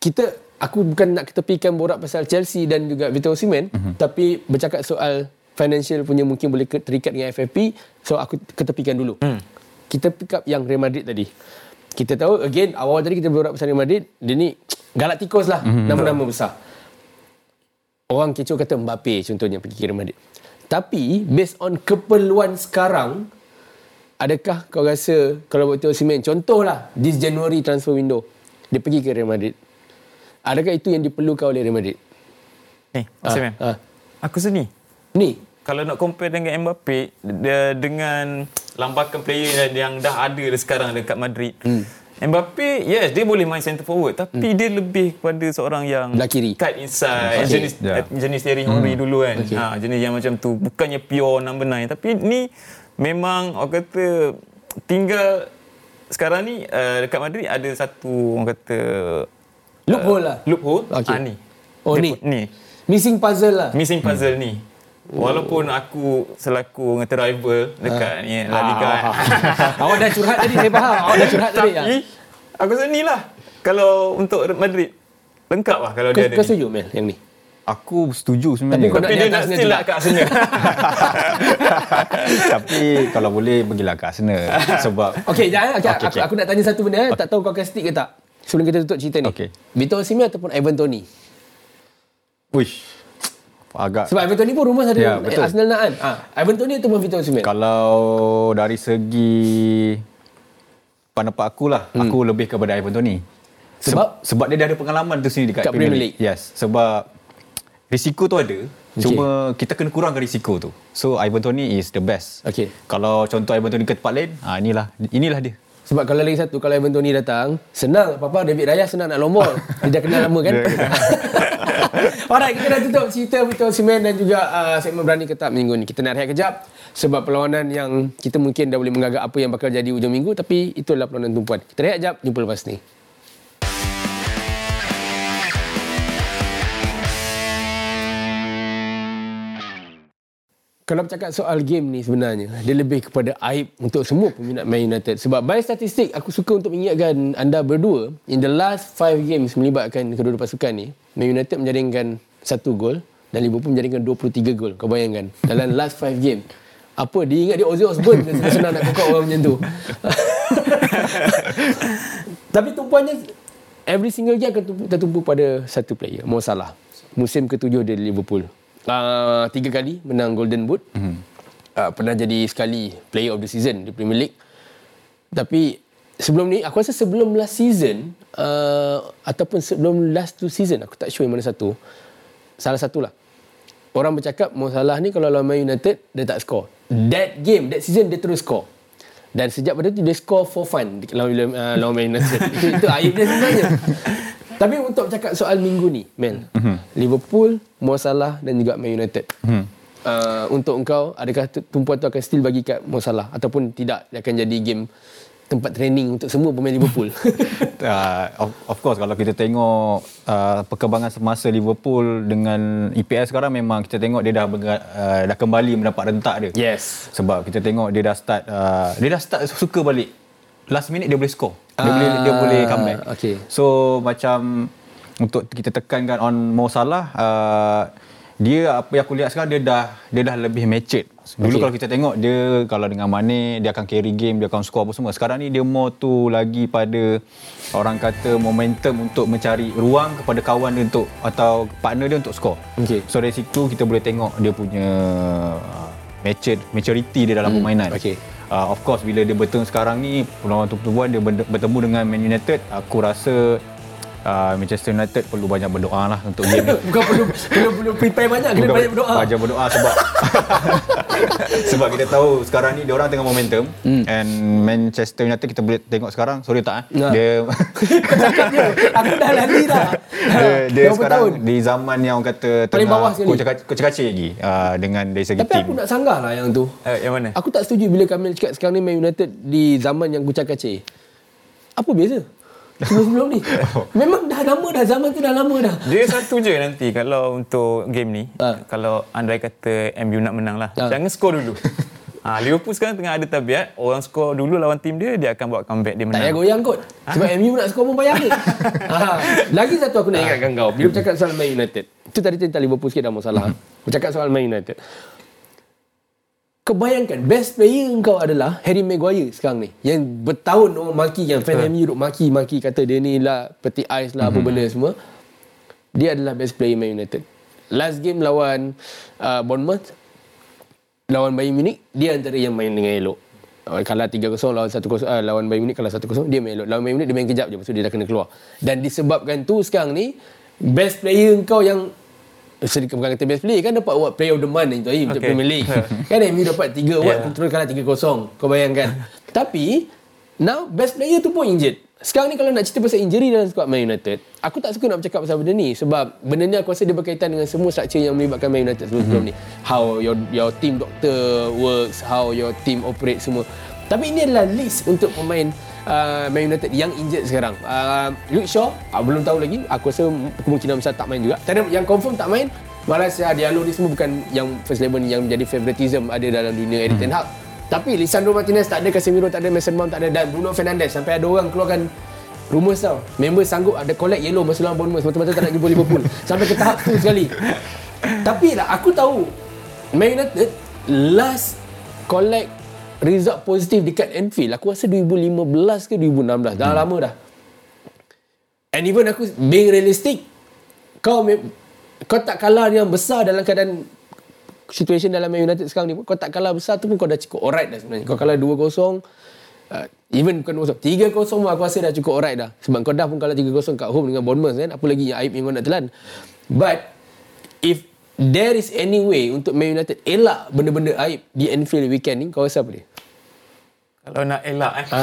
kita aku bukan nak ketepikan borak pasal Chelsea dan juga Victor Osimhen uh-huh. tapi bercakap soal financial punya mungkin boleh terikat dengan FFP so aku ketepikan dulu hmm. kita pick up yang Real Madrid tadi kita tahu again awal tadi kita borak pasal Real Madrid dia ni Galacticos lah uh-huh. nama-nama besar orang kecoh kata Mbappe contohnya pergi ke Real Madrid tapi based on keperluan sekarang adakah kau rasa kalau Victor Osimhen contohlah this January transfer window dia pergi ke Real Madrid Adakah itu yang diperlukan oleh Real Madrid? Ni. Ha, ha. Aku seni. Ni. Kalau nak compare dengan Mbappe dia dengan lambakan player yang dah ada sekarang dekat Madrid. Hmm. Mbappe, yes, dia boleh main center forward tapi hmm. dia lebih kepada seorang yang Belah kiri. cut inside. Okay. Jenis yeah. jenis Thierry Henry hmm. dulu kan. Okay. Ha, jenis yang macam tu. Bukannya pure number 9 tapi ni memang orang kata tinggal sekarang ni uh, dekat Madrid ada satu orang kata Loophole lah. Loophole? Okay. Ah, ni. Oh, ni. Ni. Missing puzzle lah. Missing puzzle hmm. ni. Walaupun aku selaku ngata rival dekat uh. ni La Liga. Ah, ah. Awak dah curhat tadi, saya faham. Awak dah curhat tadi. Tapi, aku rasa ni lah. Kalau untuk Madrid, lengkap lah kalau dia ada Kau setuju, Mel, yang ni? Aku setuju sebenarnya. Tapi, Tapi dia nak still lah kat Arsenal. Tapi kalau boleh, pergilah kat Arsenal. Sebab... Okey, jangan. Okay, okay, aku, okay. aku nak tanya satu benda. Okay. Tak tahu kau akan stick ke tak? Sebelum kita tutup cerita ni. Okay. Victor Osimhen ataupun Ivan Toni? Wish. Agak. Sebab Ivan Toni pun rumah ada ya, betul. Arsenal nak kan? Ha. Ivan Toni ataupun Victor Osimhen? Kalau dari segi pendapat aku lah, hmm. aku lebih kepada Ivan Toni. Sebab? Se- sebab dia dah ada pengalaman tu sendiri dekat Premier League. League. Yes. Sebab risiko tu ada. Okay. Cuma kita kena kurangkan risiko tu. So Ivan Toni is the best. Okay. Kalau contoh Ivan Toni ke tempat lain, ha, inilah inilah dia. Sebab kalau lagi satu, kalau Evan Tony datang, senang. Papa David Raya senang nak lombol. Dia dah kenal lama kan? Alright, kita dah tutup cerita Victor Simen dan juga uh, segmen Berani Ketap minggu ni. Kita nak rehat kejap. Sebab perlawanan yang kita mungkin dah boleh menggagap apa yang bakal jadi ujung minggu. Tapi itulah perlawanan tumpuan. Kita rehat kejap. Jumpa lepas ni. Kalau bercakap soal game ni sebenarnya dia lebih kepada aib untuk semua peminat Man United. Sebab by statistik aku suka untuk mengingatkan anda berdua in the last five games melibatkan kedua-dua pasukan ni Man United menjaringkan satu gol dan Liverpool menjaringkan 23 gol. Kau bayangkan dalam last five game apa dia ingat dia Ozzy Osbourne senang nak kokok orang macam tu. Tapi tumpuannya every single game akan tertumpu pada satu player. Mo Salah. Musim ketujuh dia di Liverpool uh, tiga kali menang Golden Boot. Mm-hmm. Uh, pernah jadi sekali Player of the Season di Premier League. Tapi sebelum ni, aku rasa sebelum last season uh, ataupun sebelum last two season, aku tak sure mana satu. Salah satu lah. Orang bercakap Mo Salah ni kalau lawan Man United, dia tak score. That game, that season, dia terus score. Dan sejak pada tu, dia score for fun lawan, uh, lawan Man United. itu, itu aib dia sebenarnya. Tapi untuk cakap soal minggu ni, Mel. Mm-hmm. Liverpool, Mo Salah dan juga Man United. Mm. Uh, untuk engkau, adakah tumpuan tu akan still bagi kat Mo Salah ataupun tidak dia akan jadi game tempat training untuk semua pemain Liverpool. uh, of, of course kalau kita tengok uh, perkembangan semasa Liverpool dengan EPL sekarang memang kita tengok dia dah uh, dah kembali mendapat rentak dia. Yes. Sebab kita tengok dia dah start uh, dia dah start suka balik. Last minute dia boleh score. Dia uh, boleh dia boleh comeback. Okay. So macam untuk kita tekankan on Mo Salah uh, dia apa yang aku lihat sekarang dia dah dia dah lebih matured. Dulu okay. kalau kita tengok dia kalau dengan Mane dia akan carry game, dia akan score apa semua. Sekarang ni dia more tu lagi pada orang kata momentum untuk mencari ruang kepada kawan dia untuk atau partner dia untuk score. Okay. So dari situ kita boleh tengok dia punya uh, matured maturity dia dalam hmm. permainan. Okay. Uh, of course bila dia bertemu sekarang ni peluang untuk perempuan dia bertemu dengan Man United aku rasa uh, Manchester United perlu banyak berdoa lah untuk game ni. Bukan perlu perlu perlu prepare banyak, kena banyak berdoa. Banyak berdoa sebab sebab kita tahu sekarang ni dia orang tengah momentum hmm. and Manchester United kita boleh tengok sekarang sorry tak eh? Nah. dia cakapnya aku dah lari dah. dia, dia sekarang tahun? di zaman yang orang kata paling bawah sekali. Kocak-kacik lagi uh, dengan dari segi Tapi team. aku nak sanggah lah yang tu. Uh, yang mana? Aku tak setuju bila Kamil cakap sekarang ni Man United di zaman yang kocak-kacik. Apa beza? Sebelum-sebelum ni. Memang dah lama dah zaman tu dah lama dah. Dia satu je nanti kalau untuk game ni, ha. kalau andai kata MU nak menang lah, ha. jangan skor dulu. Ha, Liverpool sekarang tengah ada tabiat orang skor dulu lawan tim dia dia akan buat comeback dia menang. Tak payah goyang kot. Sebab ha? MU nak skor pun payah ha. Lagi satu aku nak ingatkan kau. Bila bercakap soal Man United. Itu tadi cerita Liverpool sikit dah masalah. Bercakap soal Man United. Kebayangkan best player kau adalah Harry Maguire sekarang ni. Yang bertahun orang maki yang fan uh. MU duk maki-maki kata dia ni lah peti ais lah mm-hmm. apa mhm. benda semua. Dia adalah best player Man United. Last game lawan uh, Bournemouth lawan Bayern Munich dia antara yang main dengan elok. Uh, kalah 3-0 lawan 1-0 uh, lawan Bayern Munich kalah 1-0 dia main elok. Lawan Bayern Munich dia main kejap je lepas tu dia dah kena keluar. Dan disebabkan tu sekarang ni best player kau yang sedikit bukan kata best player kan dapat award player of the month itu okay. untuk Premier League. kan MU dapat 3 award yeah. terus kalah 3-0. Kau bayangkan. Tapi now best player tu pun injured. Sekarang ni kalau nak cerita pasal injury dalam squad Man United, aku tak suka nak bercakap pasal benda ni sebab benda ni aku rasa dia berkaitan dengan semua structure yang melibatkan Man United sebelum-sebelum mm-hmm. ni. How your your team doctor works, how your team operate semua. Tapi ini adalah list untuk pemain uh, Man United yang injured sekarang. Uh, Luke Shaw, uh, belum tahu lagi. Aku rasa kemungkinan besar tak main juga. Tak yang confirm tak main. Malaysia Diallo ni semua bukan yang first eleven yang menjadi favoritism ada dalam dunia Erik hmm. Ten Hag. Tapi Lisandro Martinez tak ada, Casemiro tak ada, Mason Mount tak ada dan Bruno Fernandes sampai ada orang keluarkan rumours tau. Member sanggup ada collect yellow masa lawan Bournemouth semata-mata tak nak jumpa Liverpool. sampai ke tahap tu sekali. Tapi lah aku tahu Man United last collect result positif dekat Anfield aku rasa 2015 ke 2016 dah hmm. lama dah. And even aku being realistic kau kau tak kalah yang besar dalam keadaan situation dalam Man United sekarang ni kau tak kalah besar tu pun kau dah cukup alright dah sebenarnya. Kau kalah 2-0 uh, even bukan 2-0 3-0 pun aku rasa dah cukup alright dah. Sebab kau dah pun kalah 3-0 kat home dengan Bournemouth kan? Apa lagi yang aib yang kau nak telan? But if there is any way untuk Man United elak benda-benda aib di Anfield weekend ni kau rasa apa dia? Kalau nak elak eh. Ha.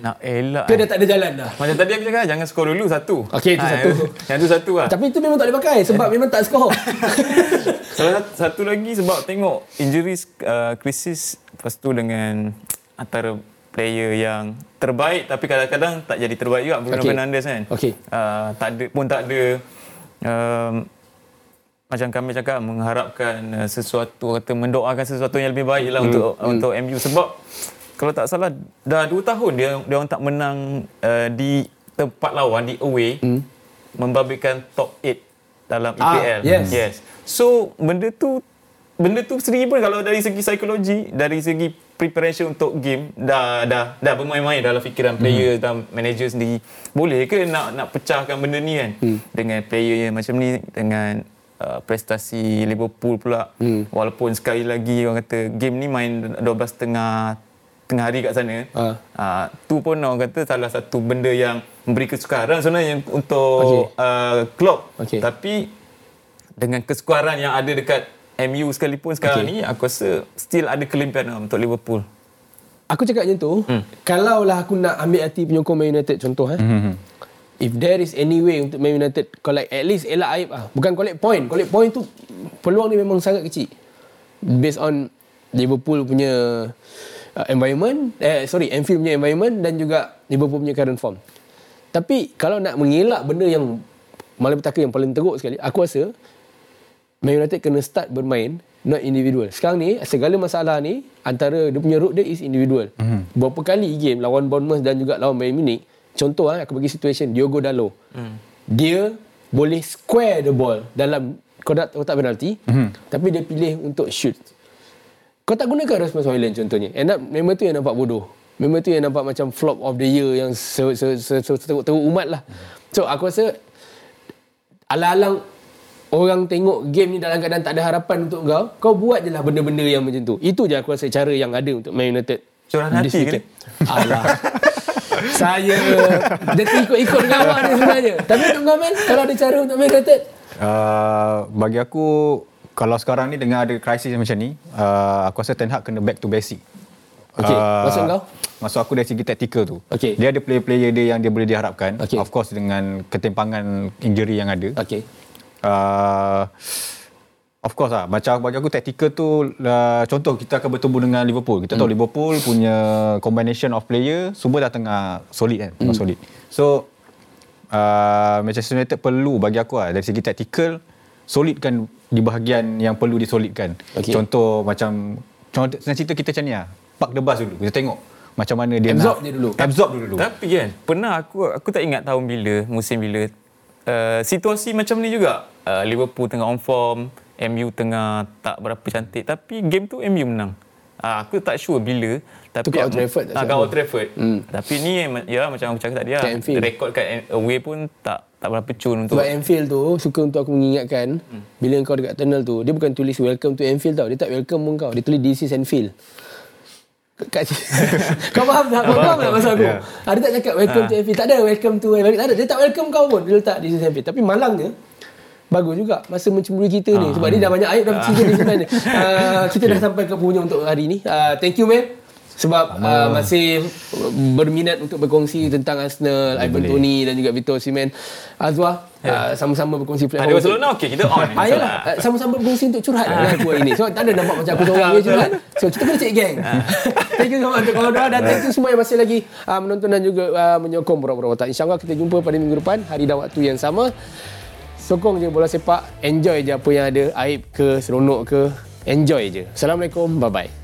Nak elak. Itu eh. dah tak ada jalan dah. Macam tadi aku cakap jangan skor dulu satu. Okey itu ha, satu. Yang tu satu lah. Tapi itu memang tak boleh pakai sebab memang tak skor. Salah satu lagi sebab tengok injuries uh, krisis lepas tu dengan antara player yang terbaik tapi kadang-kadang tak jadi terbaik juga Bruno okay. Fernandes kan. Okey. Uh, tak ada pun tak ada um, macam kami cakap mengharapkan uh, sesuatu kata mendoakan sesuatu yang lebih baik lah hmm. untuk hmm. untuk MU sebab kalau tak salah dah 2 tahun dia dia orang tak menang uh, di tempat lawan di away hmm. membabitkan top 8 dalam EPL. Ah, yes. yes. So benda tu benda tu sendiri pun kalau dari segi psikologi, dari segi preparation untuk game dah dah dah bermain-main dalam fikiran player hmm. dan manager sendiri. Boleh ke nak nak pecahkan benda ni kan hmm. dengan player yang macam ni dengan Uh, prestasi Liverpool pula hmm. walaupun sekali lagi orang kata game ni main 12 tengah tengah hari kat sana uh. Uh, tu pun orang kata salah satu benda yang memberi kesukaran sebenarnya untuk okay. uh, Klopp okay. tapi dengan kesukaran yang ada dekat MU sekalipun sekarang okay. ni aku rasa still ada kelebihan untuk Liverpool aku cakap macam tu hmm. kalau lah aku nak ambil hati penyokong Man United contoh eh hmm. if there is any way untuk Man United collect at least elak aib ah bukan collect point collect point tu peluang ni memang sangat kecil based on Liverpool punya uh, environment eh sorry Anfield punya environment dan juga Liverpool punya current form tapi kalau nak mengelak benda yang malapetaka yang paling teruk sekali aku rasa Man United kena start bermain not individual. Sekarang ni segala masalah ni antara dia punya root dia is individual. Mm-hmm. Berapa kali game lawan Bournemouth dan juga lawan Bayern Munich Contoh lah, aku bagi situation Diogo Dalo. Hmm. Dia boleh square the ball dalam kotak kotak penalti, hmm. tapi dia pilih untuk shoot. Kau tak gunakan response violence contohnya. End up member tu yang nampak bodoh. Member tu yang nampak macam flop of the year yang teruk-teruk umat lah. So aku rasa alang-alang orang tengok game ni dalam keadaan tak ada harapan untuk kau, kau buat je lah benda-benda yang macam tu. Itu je aku rasa cara yang ada untuk Man United. Curahan hati ke? Alah. saya dia ikut-ikut dengan awak ni sebenarnya. Tapi untuk kau Man, kalau ada cara untuk Man United? Uh, bagi aku, kalau sekarang ni dengan ada krisis macam ni, uh, aku rasa Ten Hag kena back to basic. Okay, uh, maksud kau? Maksud aku dari segi taktikal tu. Okay. Dia ada player-player dia yang dia boleh diharapkan. Okay. Of course dengan ketimpangan injury yang ada. Okay. Uh, Of course lah. Macam bagi aku taktikal tu uh, contoh kita akan bertemu dengan Liverpool. Kita tahu mm. Liverpool punya combination of player semua dah tengah solid kan. Mm. solid. So uh, Manchester United perlu bagi aku lah dari segi taktikal solidkan di bahagian yang perlu disolidkan. Okay. Contoh macam contoh senang cerita kita macam ni lah. Park the bus dulu. Kita tengok macam mana dia absorb nak dia dulu. Absorb dulu. Tapi kan pernah aku aku tak ingat tahun bila, musim bila uh, situasi macam ni juga. Uh, Liverpool tengah on form, MU tengah tak berapa cantik tapi game tu MU menang. Uh, aku tak sure bila tapi tu kat Old Trafford tak uh, Old Trafford. Hmm. Tapi ni ya macam aku cakap tadi lah. Rekod kat away pun tak tak berapa cun untuk Sebab Anfield tu suka untuk aku mengingatkan hmm. bila kau dekat tunnel tu dia bukan tulis welcome to Anfield tau. Dia tak welcome pun kau. Dia tulis this is Anfield. Kat kau faham tak? Kau faham tak masa aku? Yeah. Ha, dia tak cakap welcome uh. to Anfield. Tak ada welcome to Anfield. Tak ada. Dia tak welcome kau pun. Dia letak this is Anfield. Tapi malangnya bagus juga masa mencemburui kita ni sebab dia dah banyak aib dah bercerita ni sebenarnya uh, kita dah sampai ke penghujung untuk hari ni uh, thank you man sebab uh, masih berminat untuk berkongsi tentang Arsenal, Ivan Toni dan juga Victor Osimhen. Azwa yeah. uh, sama-sama berkongsi platform. Ada Barcelona okey kita on. Ah yalah, uh, sama-sama berkongsi untuk curhat dengan aku hari ni. So tak ada nampak macam aku seorang je curhat. So kita kena cek geng. thank you so much untuk kawan dan thank you semua yang masih lagi uh, menonton dan juga uh, menyokong Bro-Bro Watak. InsyaAllah kita jumpa pada minggu depan hari dan waktu yang sama sokong je bola sepak enjoy je apa yang ada aib ke seronok ke enjoy je assalamualaikum bye bye